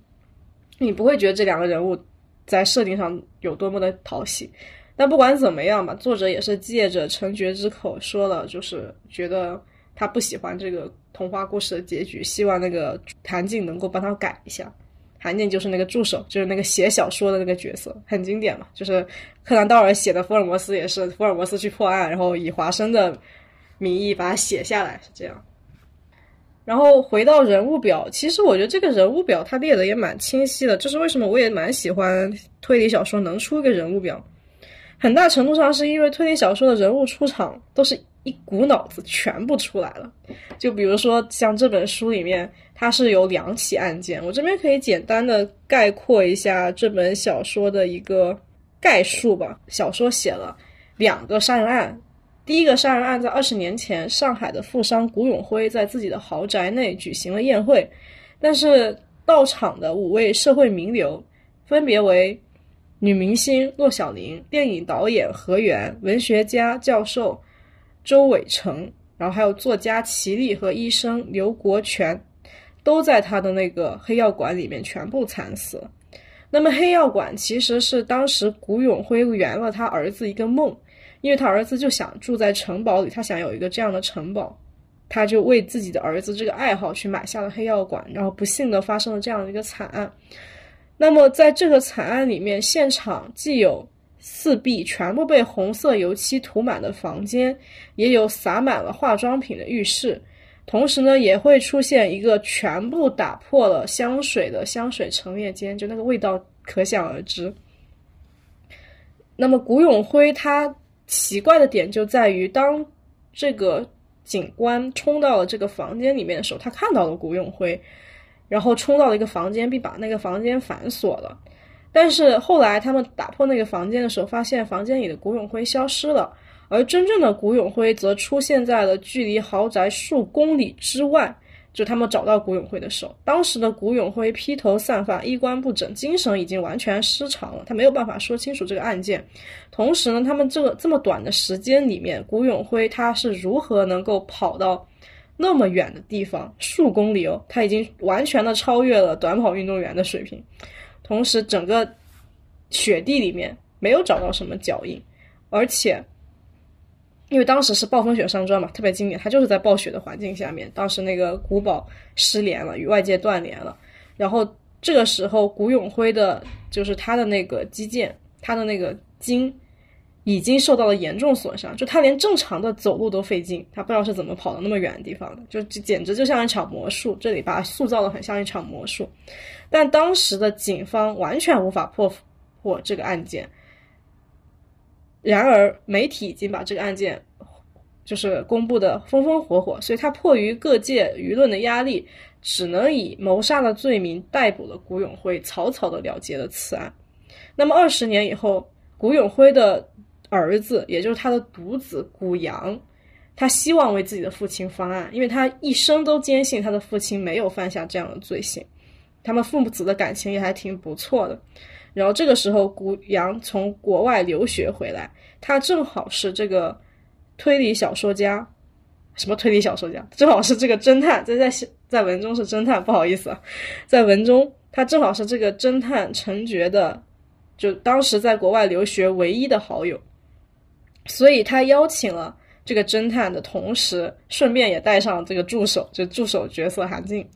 你不会觉得这两个人物在设定上有多么的讨喜。但不管怎么样吧，作者也是借着成觉之口说了，就是觉得他不喜欢这个。童话故事的结局，希望那个韩静能够帮他改一下。韩静就是那个助手，就是那个写小说的那个角色，很经典嘛。就是柯南道尔写的福尔摩斯也是福尔摩斯去破案，然后以华生的名义把它写下来，是这样。然后回到人物表，其实我觉得这个人物表他列的也蛮清晰的，这是为什么我也蛮喜欢推理小说能出一个人物表。很大程度上是因为推理小说的人物出场都是一股脑子全部出来了。就比如说像这本书里面，它是有两起案件，我这边可以简单的概括一下这本小说的一个概述吧。小说写了两个杀人案，第一个杀人案在二十年前，上海的富商古永辉在自己的豪宅内举行了宴会，但是到场的五位社会名流分别为。女明星骆小玲、电影导演何源、文学家教授周伟成，然后还有作家齐力和医生刘国全，都在他的那个黑药馆里面全部惨死。那么黑药馆其实是当时古永辉圆了他儿子一个梦，因为他儿子就想住在城堡里，他想有一个这样的城堡，他就为自己的儿子这个爱好去买下了黑药馆，然后不幸的发生了这样的一个惨案。那么，在这个惨案里面，现场既有四壁全部被红色油漆涂满的房间，也有洒满了化妆品的浴室，同时呢，也会出现一个全部打破了香水的香水陈列间，就那个味道可想而知。那么，古永辉他奇怪的点就在于，当这个警官冲到了这个房间里面的时候，他看到了古永辉。然后冲到了一个房间，并把那个房间反锁了。但是后来他们打破那个房间的时候，发现房间里的古永辉消失了，而真正的古永辉则出现在了距离豪宅数公里之外。就他们找到古永辉的时候，当时的古永辉披头散发，衣冠不整，精神已经完全失常了，他没有办法说清楚这个案件。同时呢，他们这个这么短的时间里面，古永辉他是如何能够跑到？那么远的地方，数公里哦，他已经完全的超越了短跑运动员的水平。同时，整个雪地里面没有找到什么脚印，而且因为当时是暴风雪山庄嘛，特别经典，它就是在暴雪的环境下面。当时那个古堡失联了，与外界断联了。然后这个时候，古永辉的，就是他的那个肌腱，他的那个筋。已经受到了严重损伤，就他连正常的走路都费劲，他不知道是怎么跑到那么远的地方的，就简直就像一场魔术。这里把他塑造的很像一场魔术，但当时的警方完全无法破破这个案件。然而媒体已经把这个案件就是公布的风风火火，所以他迫于各界舆论的压力，只能以谋杀的罪名逮捕了古永辉，草草的了结了此案。那么二十年以后，古永辉的。儿子，也就是他的独子古阳，他希望为自己的父亲翻案，因为他一生都坚信他的父亲没有犯下这样的罪行。他们父母子的感情也还挺不错的。然后这个时候，古阳从国外留学回来，他正好是这个推理小说家，什么推理小说家？正好是这个侦探，在在在文中是侦探，不好意思啊，在文中他正好是这个侦探陈觉的，就当时在国外留学唯一的好友。所以他邀请了这个侦探的同时，顺便也带上这个助手，就助手角色韩静。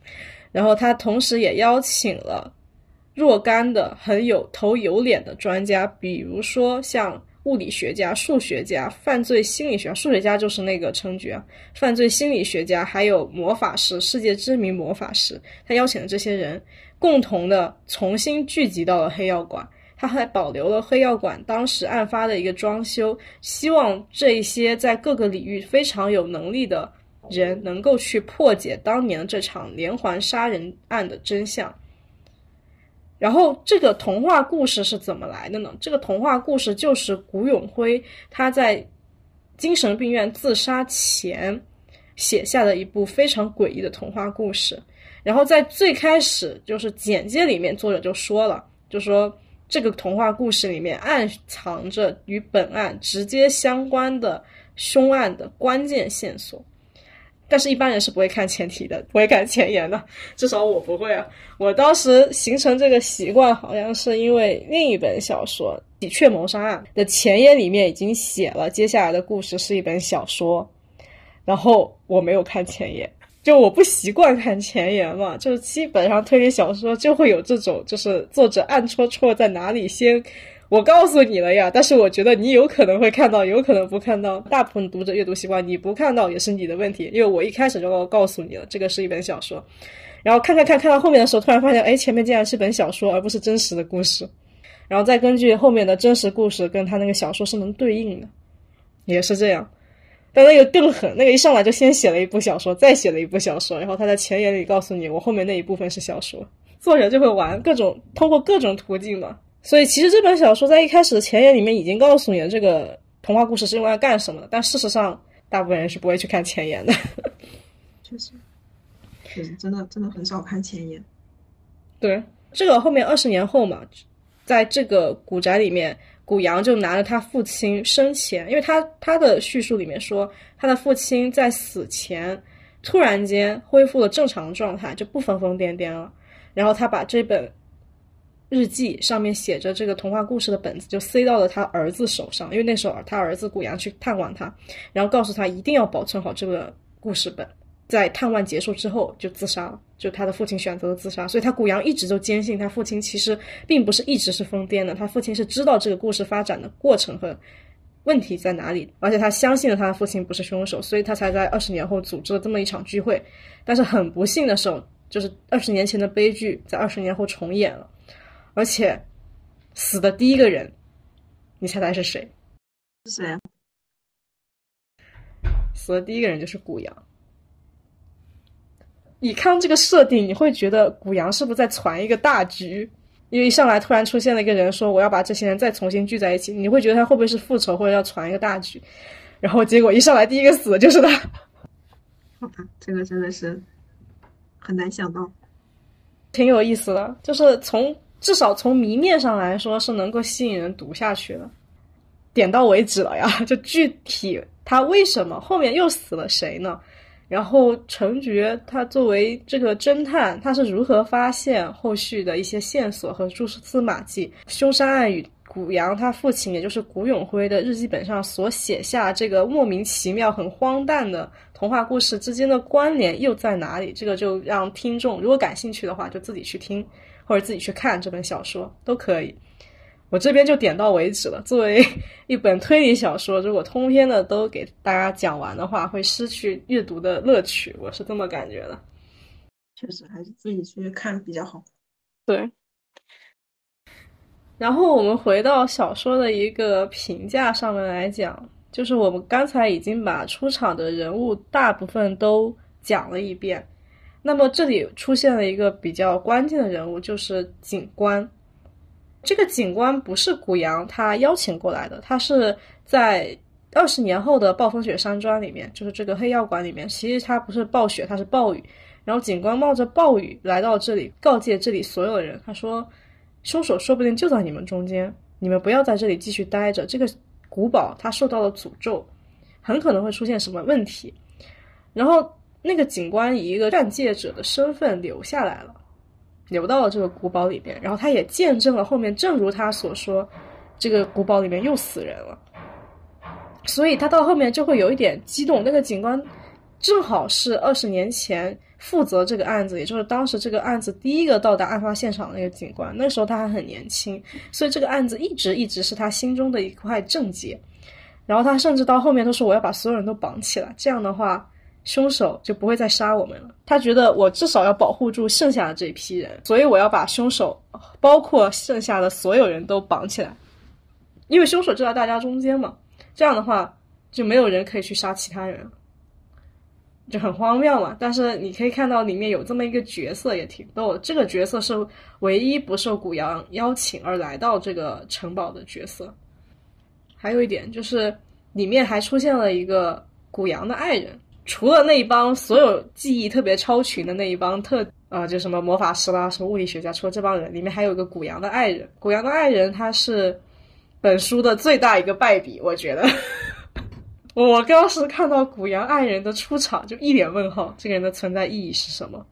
然后他同时也邀请了若干的很有头有脸的专家，比如说像物理学家、数学家、犯罪心理学，数学家就是那个称角，犯罪心理学家，还有魔法师，世界知名魔法师。他邀请的这些人，共同的重新聚集到了黑药馆。他还保留了黑药馆当时案发的一个装修，希望这一些在各个领域非常有能力的人能够去破解当年这场连环杀人案的真相。然后，这个童话故事是怎么来的呢？这个童话故事就是谷永辉他在精神病院自杀前写下的一部非常诡异的童话故事。然后在最开始就是简介里面，作者就说了，就说。这个童话故事里面暗藏着与本案直接相关的凶案的关键线索，但是一般人是不会看前提的，不会看前言的，至少我不会啊。我当时形成这个习惯，好像是因为另一本小说《喜鹊谋杀案》的前言里面已经写了接下来的故事是一本小说，然后我没有看前言。就我不习惯看前言嘛，就基本上推理小说就会有这种，就是作者暗戳戳在哪里先，我告诉你了呀。但是我觉得你有可能会看到，有可能不看到。大部分读者阅读习惯，你不看到也是你的问题，因为我一开始就要告诉你了，这个是一本小说。然后看看看看到后面的时候，突然发现，哎，前面竟然是本小说，而不是真实的故事。然后再根据后面的真实故事跟他那个小说是能对应的，也是这样。但那个更狠，那个一上来就先写了一部小说，再写了一部小说，然后他在前言里告诉你，我后面那一部分是小说。作者就会玩各种，通过各种途径嘛。所以其实这本小说在一开始的前言里面已经告诉你了这个童话故事是用来干什么的，但事实上大部分人是不会去看前言的。确实，确实真的真的很少看前言。对，这个后面二十年后嘛，在这个古宅里面。古阳就拿着他父亲生前，因为他他的叙述里面说，他的父亲在死前突然间恢复了正常状态，就不疯疯癫癫了。然后他把这本日记上面写着这个童话故事的本子就塞到了他儿子手上，因为那时候他儿子古阳去探望他，然后告诉他一定要保存好这个故事本。在探望结束之后就自杀了，就他的父亲选择了自杀，所以他古阳一直都坚信他父亲其实并不是一直是疯癫的，他父亲是知道这个故事发展的过程和问题在哪里，而且他相信了他的父亲不是凶手，所以他才在二十年后组织了这么一场聚会。但是很不幸的时候，就是二十年前的悲剧在二十年后重演了，而且死的第一个人，你猜猜是谁？是谁？死的第一个人就是古阳。你看这个设定，你会觉得古阳是不是在传一个大局？因为一上来突然出现了一个人说我要把这些人再重新聚在一起，你会觉得他会不会是复仇或者要传一个大局？然后结果一上来第一个死的就是他。好吧，这个真的是很难想到，挺有意思的，就是从至少从谜面上来说是能够吸引人读下去的。点到为止了呀，就具体他为什么后面又死了谁呢？然后陈觉他作为这个侦探，他是如何发现后续的一些线索和蛛丝马迹？凶杀案与古阳他父亲，也就是古永辉的日记本上所写下这个莫名其妙、很荒诞的童话故事之间的关联又在哪里？这个就让听众如果感兴趣的话，就自己去听或者自己去看这本小说都可以。我这边就点到为止了。作为 一本推理小说，如果通篇的都给大家讲完的话，会失去阅读的乐趣。我是这么感觉的。确实，还是自己去看比较好。对。然后我们回到小说的一个评价上面来讲，就是我们刚才已经把出场的人物大部分都讲了一遍。那么这里出现了一个比较关键的人物，就是警官。这个警官不是古阳他邀请过来的，他是在二十年后的暴风雪山庄里面，就是这个黑药馆里面。其实他不是暴雪，他是暴雨。然后警官冒着暴雨来到这里，告诫这里所有人，他说：“凶手说不定就在你们中间，你们不要在这里继续待着。这个古堡它受到了诅咒，很可能会出现什么问题。”然后那个警官以一个暂借者的身份留下来了。留到了这个古堡里边，然后他也见证了后面，正如他所说，这个古堡里面又死人了，所以他到后面就会有一点激动。那个警官正好是二十年前负责这个案子，也就是当时这个案子第一个到达案发现场的那个警官，那时候他还很年轻，所以这个案子一直一直是他心中的一块症结。然后他甚至到后面都说：“我要把所有人都绑起来，这样的话。”凶手就不会再杀我们了。他觉得我至少要保护住剩下的这批人，所以我要把凶手，包括剩下的所有人都绑起来，因为凶手就在大家中间嘛。这样的话，就没有人可以去杀其他人，就很荒谬嘛。但是你可以看到里面有这么一个角色也挺逗，这个角色是唯一不受古阳邀请而来到这个城堡的角色。还有一点就是，里面还出现了一个古阳的爱人。除了那一帮所有技艺特别超群的那一帮特啊，就什么魔法师啦，什么物理学家，除了这帮人，里面还有个古阳的爱人。古阳的爱人他是本书的最大一个败笔，我觉得。我当时看到古阳爱人的出场，就一脸问号，这个人的存在意义是什么？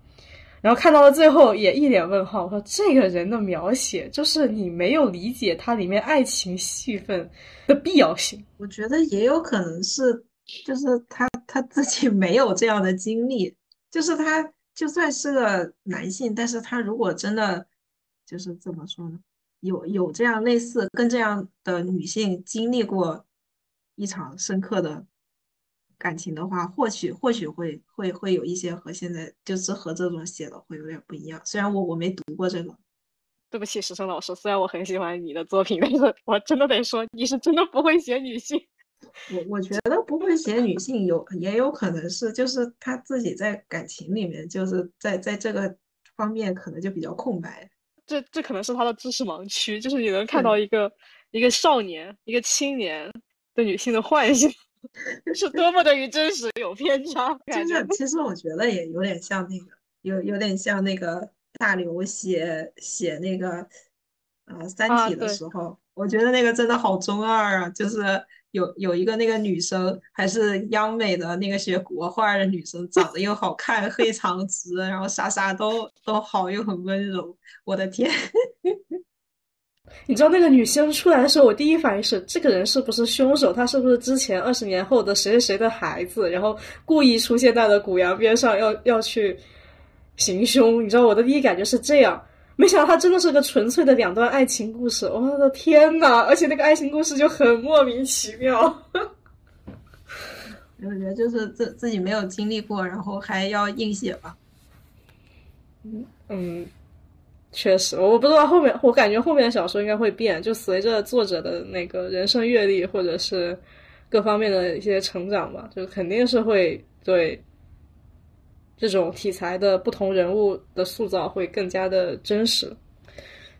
然后看到了最后，也一脸问号，说这个人的描写，就是你没有理解他里面爱情戏份的必要性。我觉得也有可能是。就是他他自己 没有这样的经历，就是他就算是个男性，但是他如果真的就是怎么说呢，有有这样类似跟这样的女性经历过一场深刻的感情的话，或许或许会会会有一些和现在就是和这种写的会有点不一样。虽然我我没读过这个，对不起，石生老师，虽然我很喜欢你的作品，但是我真的得说，你是真的不会写女性。我我觉得不会写女性有也有可能是，就是他自己在感情里面，就是在在这个方面可能就比较空白。这这可能是他的知识盲区，就是你能看到一个一个少年、一个青年对女性的幻想，是多么的与真实有偏差。就是其实我觉得也有点像那个，有有点像那个大刘写写那个呃《三体》的时候，我觉得那个真的好中二啊，就是。有有一个那个女生，还是央美的那个学国画的女生，长得又好看，黑长直，然后啥啥都都好，又很温柔。我的天！你知道那个女生出来的时候，我第一反应是这个人是不是凶手？他是不是之前二十年后的谁谁谁的孩子？然后故意出现在了古阳边上，要要去行凶？你知道我的第一感觉是这样。没想到它真的是个纯粹的两段爱情故事，我的天呐！而且那个爱情故事就很莫名其妙。我觉得就是自自己没有经历过，然后还要硬写吧。嗯嗯，确实，我不知道后面，我感觉后面的小说应该会变，就随着作者的那个人生阅历或者是各方面的一些成长吧，就肯定是会对。这种题材的不同人物的塑造会更加的真实，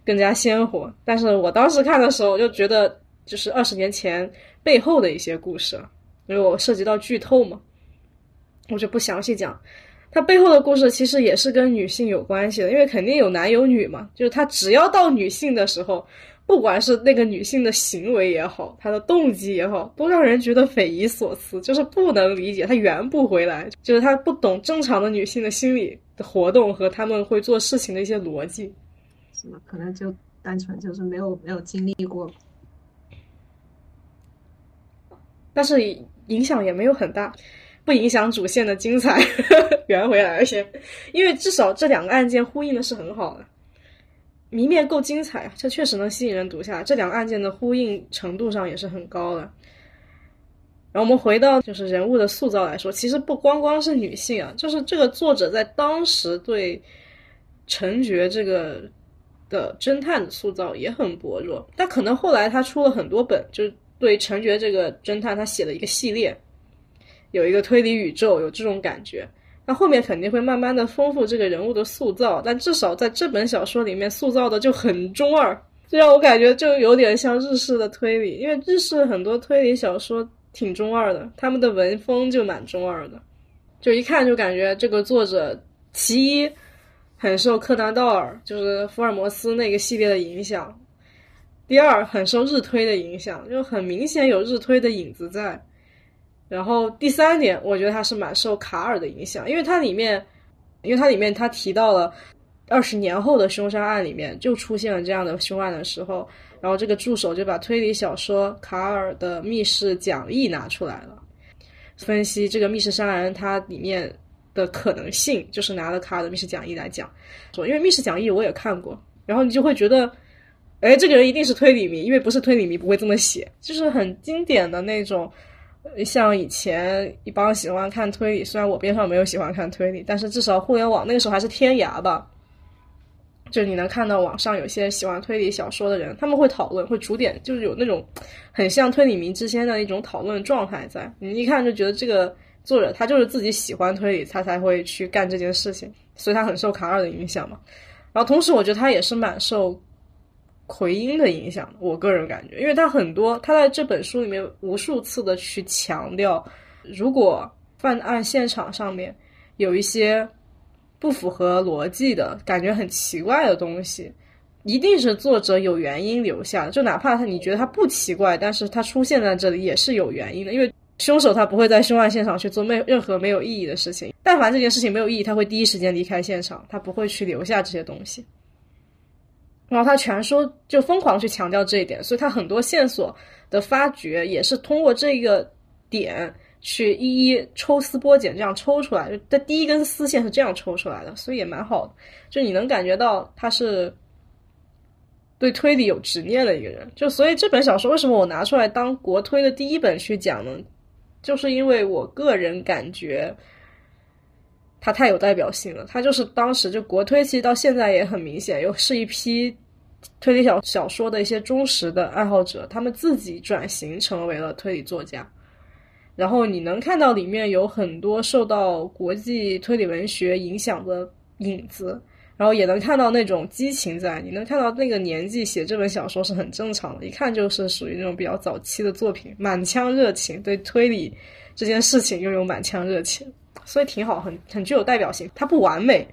更加鲜活。但是我当时看的时候，就觉得就是二十年前背后的一些故事，因为我涉及到剧透嘛，我就不详细讲。它背后的故事其实也是跟女性有关系的，因为肯定有男有女嘛，就是他只要到女性的时候。不管是那个女性的行为也好，她的动机也好，都让人觉得匪夷所思，就是不能理解，她圆不回来，就是她不懂正常的女性的心理的活动和他们会做事情的一些逻辑，是吗？可能就单纯就是没有没有经历过，但是影响也没有很大，不影响主线的精彩，圆回来，而且因为至少这两个案件呼应的是很好的。谜面够精彩啊，这确实能吸引人读下来。这两个案件的呼应程度上也是很高的。然后我们回到就是人物的塑造来说，其实不光光是女性啊，就是这个作者在当时对陈觉这个的侦探的塑造也很薄弱。但可能后来他出了很多本，就是对陈觉这个侦探，他写了一个系列，有一个推理宇宙，有这种感觉。那后面肯定会慢慢的丰富这个人物的塑造，但至少在这本小说里面塑造的就很中二，这让我感觉就有点像日式的推理，因为日式很多推理小说挺中二的，他们的文风就蛮中二的，就一看就感觉这个作者其一很受柯南道尔就是福尔摩斯那个系列的影响，第二很受日推的影响，就很明显有日推的影子在。然后第三点，我觉得他是蛮受卡尔的影响，因为它里面，因为它里面他提到了二十年后的凶杀案里面就出现了这样的凶案的时候，然后这个助手就把推理小说《卡尔的密室讲义》拿出来了，分析这个密室杀人它里面的可能性，就是拿了卡尔的密室讲义来讲，说因为密室讲义我也看过，然后你就会觉得，哎，这个人一定是推理迷，因为不是推理迷不会这么写，就是很经典的那种。像以前一帮喜欢看推理，虽然我边上没有喜欢看推理，但是至少互联网那个时候还是天涯吧。就你能看到网上有些喜欢推理小说的人，他们会讨论，会逐点，就是有那种很像推理迷之间的一种讨论状态在。你一看就觉得这个作者他就是自己喜欢推理，他才会去干这件事情，所以他很受卡尔的影响嘛。然后同时，我觉得他也是蛮受。奎因的影响，我个人感觉，因为他很多，他在这本书里面无数次的去强调，如果犯案现场上面有一些不符合逻辑的感觉很奇怪的东西，一定是作者有原因留下的，就哪怕他你觉得他不奇怪，但是他出现在这里也是有原因的，因为凶手他不会在凶案现场去做没任何没有意义的事情，但凡这件事情没有意义，他会第一时间离开现场，他不会去留下这些东西。然后他全书就疯狂去强调这一点，所以他很多线索的发掘也是通过这个点去一一抽丝剥茧，这样抽出来。他第一根丝线是这样抽出来的，所以也蛮好的。就你能感觉到他是对推理有执念的一个人。就所以这本小说为什么我拿出来当国推的第一本去讲呢？就是因为我个人感觉它太有代表性了。它就是当时就国推，其实到现在也很明显，又是一批。推理小小说的一些忠实的爱好者，他们自己转型成为了推理作家。然后你能看到里面有很多受到国际推理文学影响的影子，然后也能看到那种激情在。你能看到那个年纪写这本小说是很正常的，一看就是属于那种比较早期的作品，满腔热情，对推理这件事情拥有满腔热情，所以挺好，很很具有代表性。它不完美，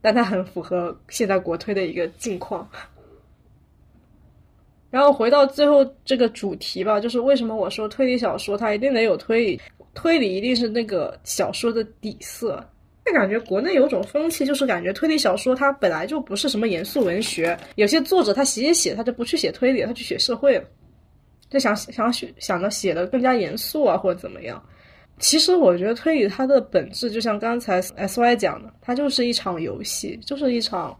但它很符合现在国推的一个境况。然后回到最后这个主题吧，就是为什么我说推理小说它一定得有推理，推理一定是那个小说的底色。就感觉国内有种风气，就是感觉推理小说它本来就不是什么严肃文学，有些作者他写写写，他就不去写推理，他去写社会了，就想想写想着写的更加严肃啊，或者怎么样。其实我觉得推理它的本质，就像刚才 S Y 讲的，它就是一场游戏，就是一场。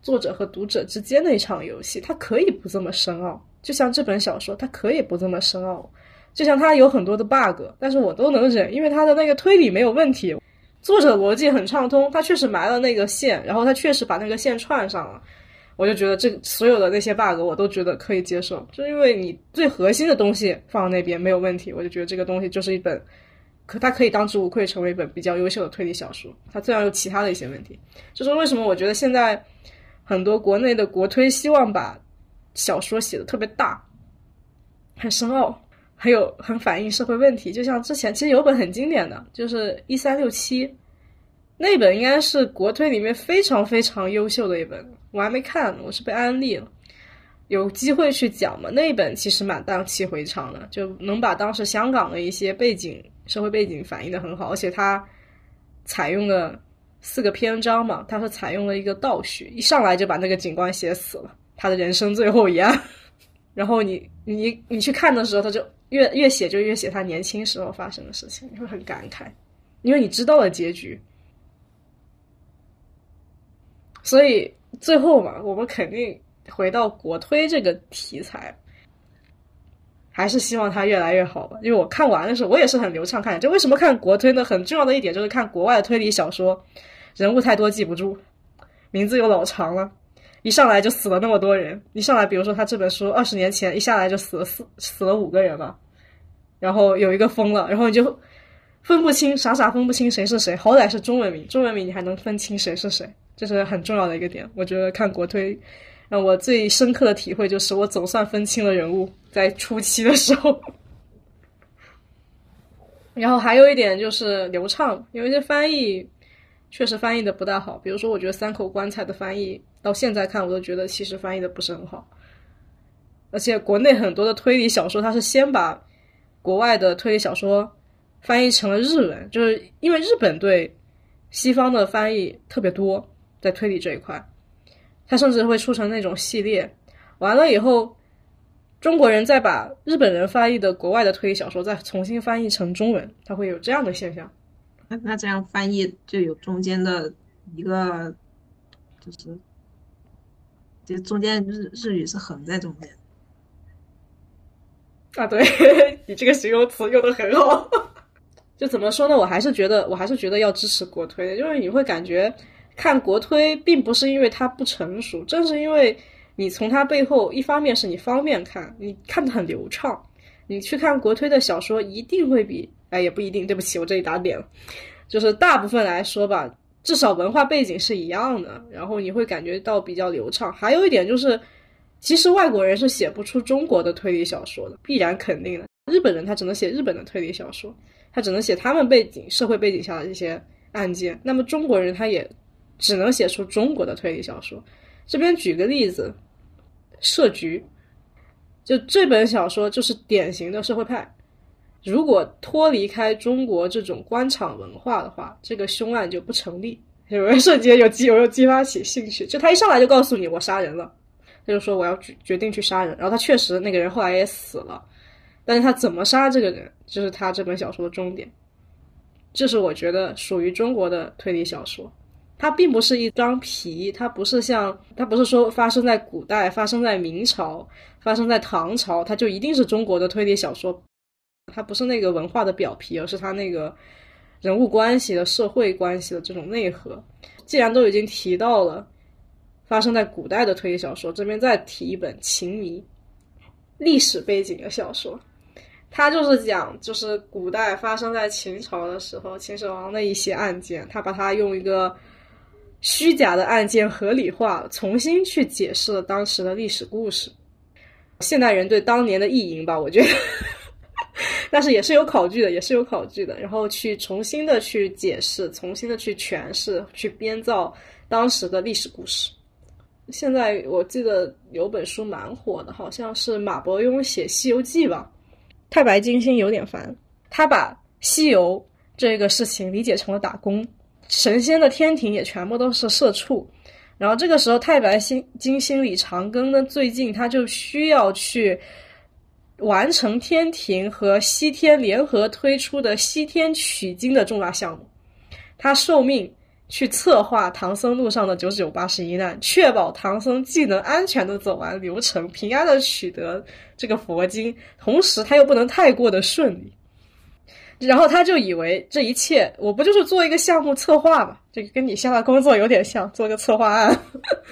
作者和读者之间的一场游戏，它可以不这么深奥。就像这本小说，它可以不这么深奥。就像它有很多的 bug，但是我都能忍，因为它的那个推理没有问题，作者逻辑很畅通，他确实埋了那个线，然后他确实把那个线串上了。我就觉得这所有的那些 bug 我都觉得可以接受，就因为你最核心的东西放那边没有问题，我就觉得这个东西就是一本，可它可以当之无愧成为一本比较优秀的推理小说。它虽然有其他的一些问题，就是为什么我觉得现在。很多国内的国推希望把小说写的特别大，很深奥，还有很反映社会问题。就像之前其实有本很经典的，就是一三六七，那本应该是国推里面非常非常优秀的一本，我还没看，我是被安利了，有机会去讲嘛。那本其实蛮荡气回肠的，就能把当时香港的一些背景、社会背景反映的很好，而且它采用了。四个篇章嘛，他是采用了一个倒叙，一上来就把那个警官写死了，他的人生最后一案。然后你你你去看的时候，他就越越写就越写他年轻时候发生的事情，你会很感慨，因为你知道了结局。所以最后嘛，我们肯定回到国推这个题材。还是希望它越来越好吧，因为我看完的时候，我也是很流畅看。就为什么看国推呢？很重要的一点就是看国外的推理小说，人物太多记不住，名字又老长了，一上来就死了那么多人。一上来，比如说他这本书二十年前一下来就死了四死了五个人吧，然后有一个疯了，然后你就分不清，傻傻分不清谁是谁。好歹是中文名，中文名你还能分清谁是谁，这是很重要的一个点。我觉得看国推。让我最深刻的体会就是，我总算分清了人物，在初期的时候。然后还有一点就是流畅，有一些翻译确实翻译的不大好。比如说，我觉得三口棺材的翻译到现在看，我都觉得其实翻译的不是很好。而且国内很多的推理小说，它是先把国外的推理小说翻译成了日文，就是因为日本对西方的翻译特别多，在推理这一块。它甚至会出成那种系列，完了以后，中国人再把日本人翻译的国外的推理小说再重新翻译成中文，它会有这样的现象。那那这样翻译就有中间的一个，就是，就中间日日语是横在中间。啊，对 你这个形容词用的很好。就怎么说呢？我还是觉得，我还是觉得要支持国推，就是你会感觉。看国推并不是因为它不成熟，正是因为你从它背后，一方面是你方便看，你看的很流畅。你去看国推的小说，一定会比哎也不一定，对不起，我这里打点了，就是大部分来说吧，至少文化背景是一样的，然后你会感觉到比较流畅。还有一点就是，其实外国人是写不出中国的推理小说的，必然肯定的。日本人他只能写日本的推理小说，他只能写他们背景、社会背景下的这些案件。那么中国人他也。只能写出中国的推理小说。这边举个例子，《设局》就这本小说就是典型的社会派。如果脱离开中国这种官场文化的话，这个凶案就不成立。有人瞬间有激，有激发起兴趣。就他一上来就告诉你我杀人了，他就说我要决决定去杀人。然后他确实那个人后来也死了，但是他怎么杀这个人，就是他这本小说的重点。这是我觉得属于中国的推理小说。它并不是一张皮，它不是像，它不是说发生在古代、发生在明朝、发生在唐朝，它就一定是中国的推理小说。它不是那个文化的表皮，而是它那个人物关系的社会关系的这种内核。既然都已经提到了发生在古代的推理小说，这边再提一本《秦迷》，历史背景的小说。它就是讲，就是古代发生在秦朝的时候，秦始皇的一些案件，他把它用一个虚假的案件合理化，重新去解释了当时的历史故事。现代人对当年的意淫吧，我觉得，但是也是有考据的，也是有考据的。然后去重新的去解释，重新的去诠释，去编造当时的历史故事。现在我记得有本书蛮火的，好像是马伯庸写《西游记》吧。太白金星有点烦，他把西游这个事情理解成了打工，神仙的天庭也全部都是社畜。然后这个时候，太白星金星李长庚呢，最近他就需要去完成天庭和西天联合推出的西天取经的重大项目，他受命。去策划唐僧路上的九九八十一难，确保唐僧既能安全的走完流程，平安的取得这个佛经，同时他又不能太过的顺利。然后他就以为这一切，我不就是做一个项目策划嘛？这跟你现在工作有点像，做个策划案。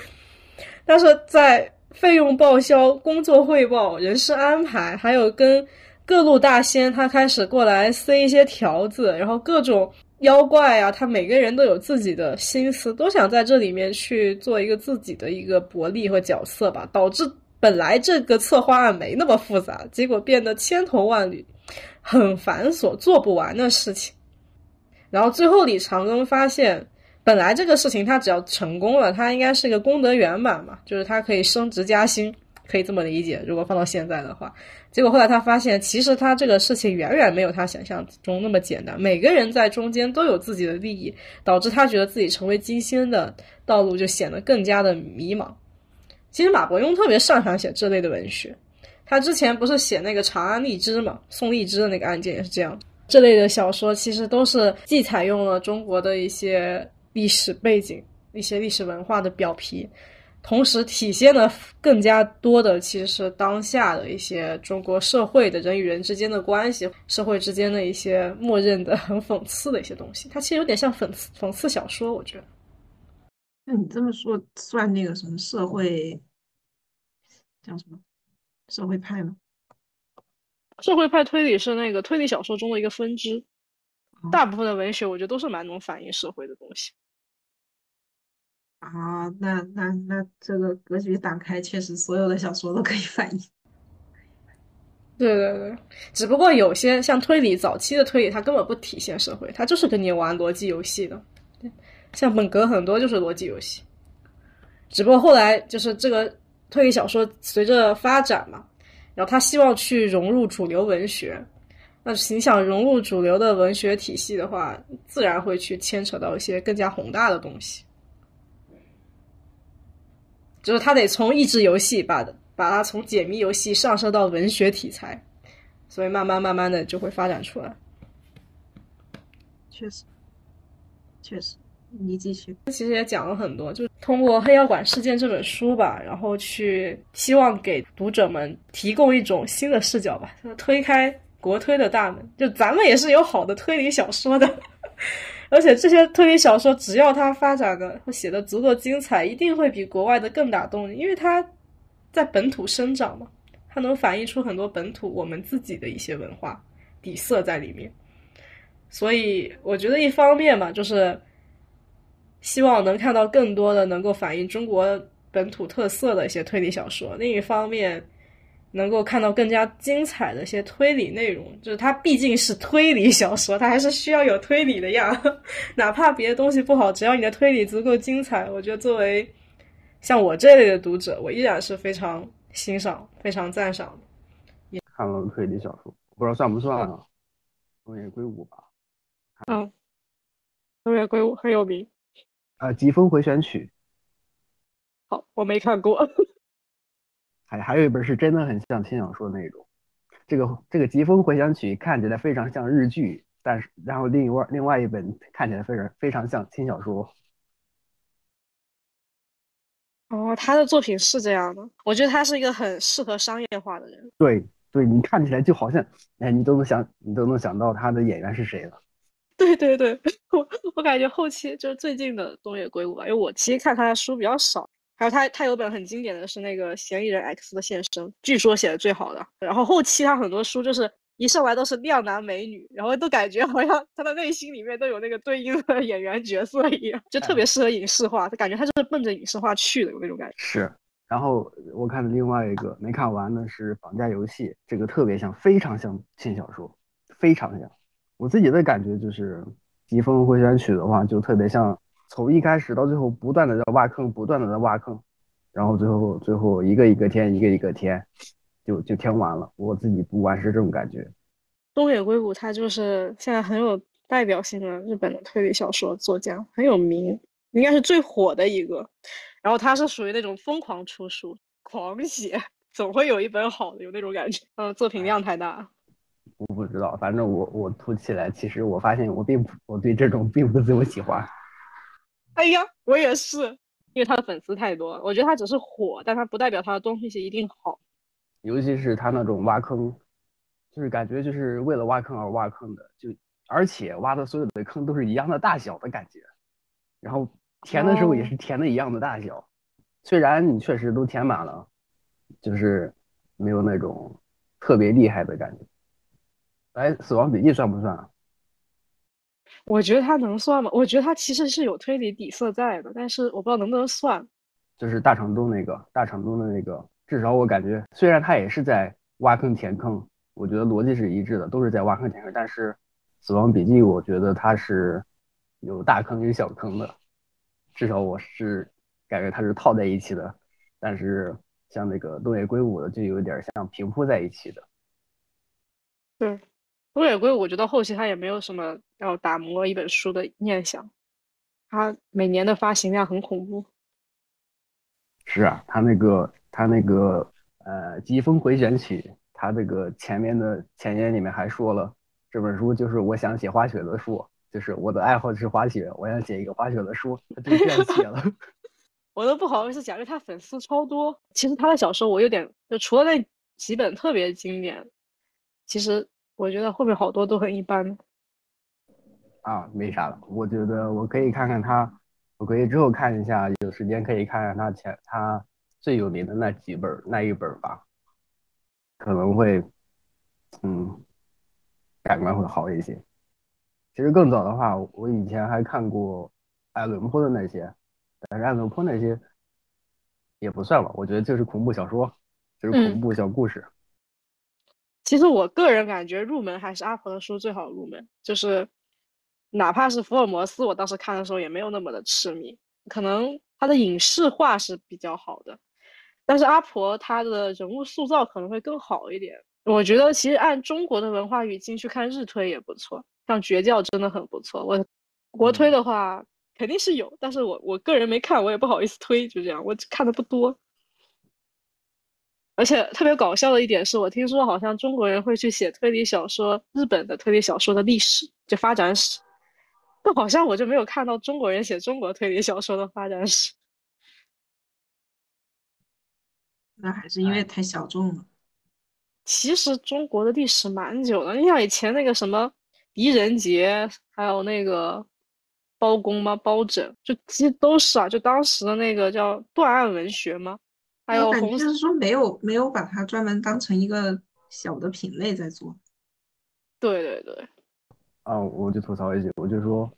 但是在费用报销、工作汇报、人事安排，还有跟各路大仙他开始过来塞一些条子，然后各种。妖怪啊，他每个人都有自己的心思，都想在这里面去做一个自己的一个薄利和角色吧，导致本来这个策划案没那么复杂，结果变得千头万缕，很繁琐，做不完的事情。然后最后李长庚发现，本来这个事情他只要成功了，他应该是个功德圆满嘛，就是他可以升职加薪。可以这么理解，如果放到现在的话，结果后来他发现，其实他这个事情远远没有他想象中那么简单。每个人在中间都有自己的利益，导致他觉得自己成为金星的道路就显得更加的迷茫。其实马伯庸特别擅长写这类的文学，他之前不是写那个长安荔枝嘛，宋荔枝的那个案件也是这样。这类的小说其实都是既采用了中国的一些历史背景、一些历史文化的表皮。同时体现的更加多的，其实是当下的一些中国社会的人与人之间的关系，社会之间的一些默认的很讽刺的一些东西。它其实有点像讽刺讽刺小说，我觉得。那你这么说，算那个什么社会，叫什么社会派吗？社会派推理是那个推理小说中的一个分支，大部分的文学我觉得都是蛮能反映社会的东西。啊，那那那这个格局打开，确实所有的小说都可以反映。对对对，只不过有些像推理早期的推理，它根本不体现社会，它就是跟你玩逻辑游戏的。像本格很多就是逻辑游戏，只不过后来就是这个推理小说随着发展嘛，然后他希望去融入主流文学，那你想融入主流的文学体系的话，自然会去牵扯到一些更加宏大的东西。就是他得从益智游戏把把它从解谜游戏上升到文学题材，所以慢慢慢慢的就会发展出来。确实，确实，你继续。其实也讲了很多，就通过《黑药馆事件》这本书吧，然后去希望给读者们提供一种新的视角吧，推开国推的大门。就咱们也是有好的推理小说的。而且这些推理小说，只要它发展的写的足够精彩，一定会比国外的更打动你，因为它在本土生长嘛，它能反映出很多本土我们自己的一些文化底色在里面。所以我觉得一方面嘛，就是希望能看到更多的能够反映中国本土特色的一些推理小说；另一方面。能够看到更加精彩的一些推理内容，就是它毕竟是推理小说，它还是需要有推理的呀。哪怕别的东西不好，只要你的推理足够精彩，我觉得作为像我这类的读者，我依然是非常欣赏、非常赞赏的。看了推理小说，不知道算不算啊？东野圭吾吧。嗯，东野圭吾很有名。啊，《疾风回旋曲》。好，我没看过。还还有一本是真的很像轻小说那种，这个这个《疾风回旋曲》看起来非常像日剧，但是然后另外另外一本看起来非常非常像轻小说。哦，他的作品是这样的，我觉得他是一个很适合商业化的人。对对，你看起来就好像，哎，你都能想，你都能想到他的演员是谁了。对对对，我我感觉后期就是最近的东野圭吾吧，因为我其实看他的书比较少。还有他他有本很经典的是那个《嫌疑人 X 的现身》，据说写的最好的。然后后期他很多书就是一上来都是靓男美女，然后都感觉好像他的内心里面都有那个对应的演员角色一样，就特别适合影视化。他感觉他就是奔着影视化去的，有那种感觉。是。然后我看的另外一个没看完的是《绑架游戏》，这个特别像，非常像轻小说，非常像。我自己的感觉就是《疾风回旋曲》的话，就特别像从一开始到最后不断的在挖坑，不断的在挖坑，然后最后最后一个一个填，一个一个填，就就填完了。我自己读完是这种感觉。东野圭吾他就是现在很有代表性的日本的推理小说作家，很有名，应该是最火的一个。然后他是属于那种疯狂出书、狂写，总会有一本好的，有那种感觉。嗯，作品量太大。我不知道，反正我我涂起来，其实我发现我并不，我对这种并不怎么喜欢。哎呀，我也是，因为他的粉丝太多，我觉得他只是火，但他不代表他的东西一定好。尤其是他那种挖坑，就是感觉就是为了挖坑而挖坑的，就而且挖的所有的坑都是一样的大小的感觉，然后。填的时候也是填的一样的大小，虽然你确实都填满了，就是没有那种特别厉害的感觉。哎，死亡笔记算不算？我觉得它能算吗？我觉得它其实是有推理底色在的，但是我不知道能不能算。就是大长东那个，大长东的那个，至少我感觉，虽然他也是在挖坑填坑，我觉得逻辑是一致的，都是在挖坑填坑。但是死亡笔记，我觉得它是有大坑有小坑的。至少我是感觉它是套在一起的，但是像那个东野圭吾的就有点像平铺在一起的。对，东野圭吾，我觉得后期他也没有什么要打磨一本书的念想，他每年的发行量很恐怖。是啊，他那个他那个呃《疾风回旋曲》，他这个前面的前言里面还说了，这本书就是我想写滑雪的书。就是我的爱好是滑雪，我想写一个滑雪的书，他就这样写了。我都不好意思讲，因为他粉丝超多。其实他的小说我有点，就除了那几本特别经典，其实我觉得后面好多都很一般。啊，没啥了。我觉得我可以看看他，我可以之后看一下，有时间可以看看他前他最有名的那几本那一本吧，可能会，嗯，感官会好一些。其实更早的话，我以前还看过爱伦坡的那些，但是爱伦坡那些也不算吧，我觉得就是恐怖小说，就是恐怖小故事。其实我个人感觉入门还是阿婆的书最好入门，就是哪怕是福尔摩斯，我当时看的时候也没有那么的痴迷，可能他的影视化是比较好的，但是阿婆她的人物塑造可能会更好一点。我觉得其实按中国的文化语境去看日推也不错。像绝教真的很不错，我国推的话肯定是有，但是我我个人没看，我也不好意思推，就这样，我看的不多。而且特别搞笑的一点是我听说好像中国人会去写推理小说，日本的推理小说的历史就发展史，但好像我就没有看到中国人写中国推理小说的发展史。那还是因为太小众了。其实中国的历史蛮久的，你像以前那个什么。狄仁杰，还有那个包公吗？包拯，就其实都是啊，就当时的那个叫断案文学吗？还有红，就是说没有没有把它专门当成一个小的品类在做。对对对。啊，我就吐槽一句，我就说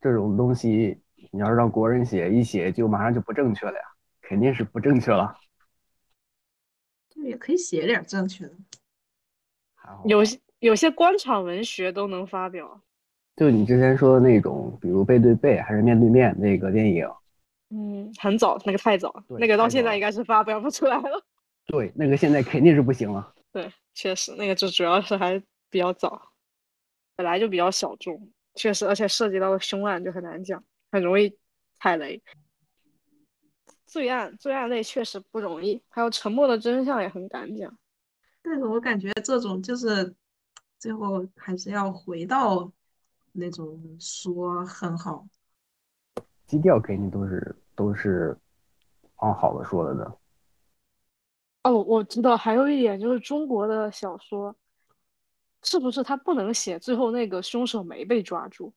这种东西，你要是让国人写一写，就马上就不正确了呀，肯定是不正确了。对，也可以写点正确的。有些。有些官场文学都能发表，就你之前说的那种，比如背对背还是面对面那个电影，嗯，很早，那个太早，那个到现在应该是发表不出来了。对，那个现在肯定是不行了。对，确实，那个就主要是还比较早，本来就比较小众，确实，而且涉及到的凶案就很难讲，很容易踩雷。罪案，罪案类确实不容易，还有沉默的真相也很敢讲。但是我感觉这种就是。最后还是要回到那种说很好，基调肯定都是都是往好的说了的。哦，我知道，还有一点就是中国的小说，是不是他不能写最后那个凶手没被抓住？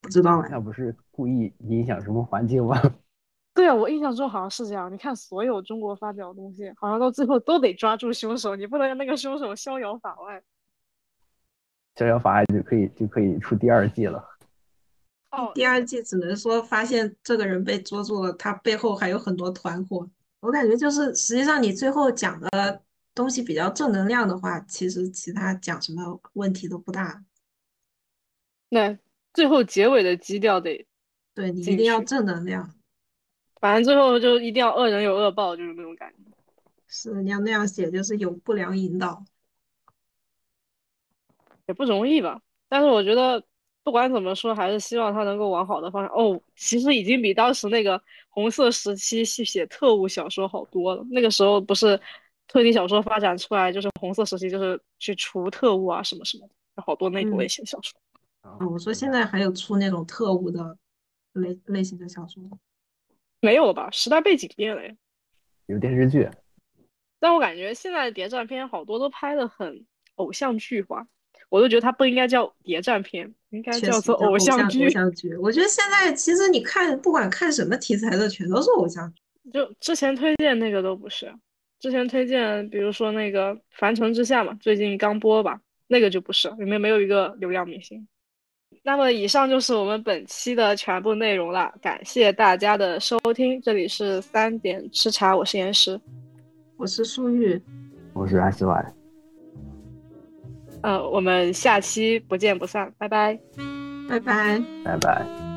不知道哎。那不是故意影响什么环境吗？对啊，我印象中好像是这样。你看，所有中国发表的东西，好像到最后都得抓住凶手，你不能让那个凶手逍遥法外。逍遥法外就可以就可以出第二季了。哦，第二季只能说发现这个人被捉住了，他背后还有很多团伙。我感觉就是，实际上你最后讲的东西比较正能量的话，其实其他讲什么问题都不大。那最后结尾的基调得，对你一定要正能量，反正最后就一定要恶人有恶报，就是那种感觉。是你要那样写，就是有不良引导。也不容易吧。但是我觉得不管怎么说，还是希望他能够往好的方向。哦，其实已经比当时那个红色时期去写特务小说好多了。那个时候不是推理小说发展出来，就是红色时期，就是去除特务啊什么什么的，有好多那种类嗯型小说。嗯，我说现在还有出那种特务的类类型的小说，没有了吧？时代背景变了呀。有电视剧，但我感觉现在的谍战片好多都拍的很偶像剧化，我都觉得它不应该叫谍战片，应该叫做偶像剧偶剧。像剧。我觉得现在其实你看，不管看什么题材的，全都是偶像剧。就之前推荐那个都不是，之前推荐比如说那个《凡尘之下》嘛，最近刚播吧，那个就不是，里面没有一个流量明星。那么以上就是我们本期的全部内容了，感谢大家的收听，这里是三点吃茶，我是岩石，我是苏玉，我是 S Y，呃，我们下期不见不散，拜拜。拜拜。拜拜。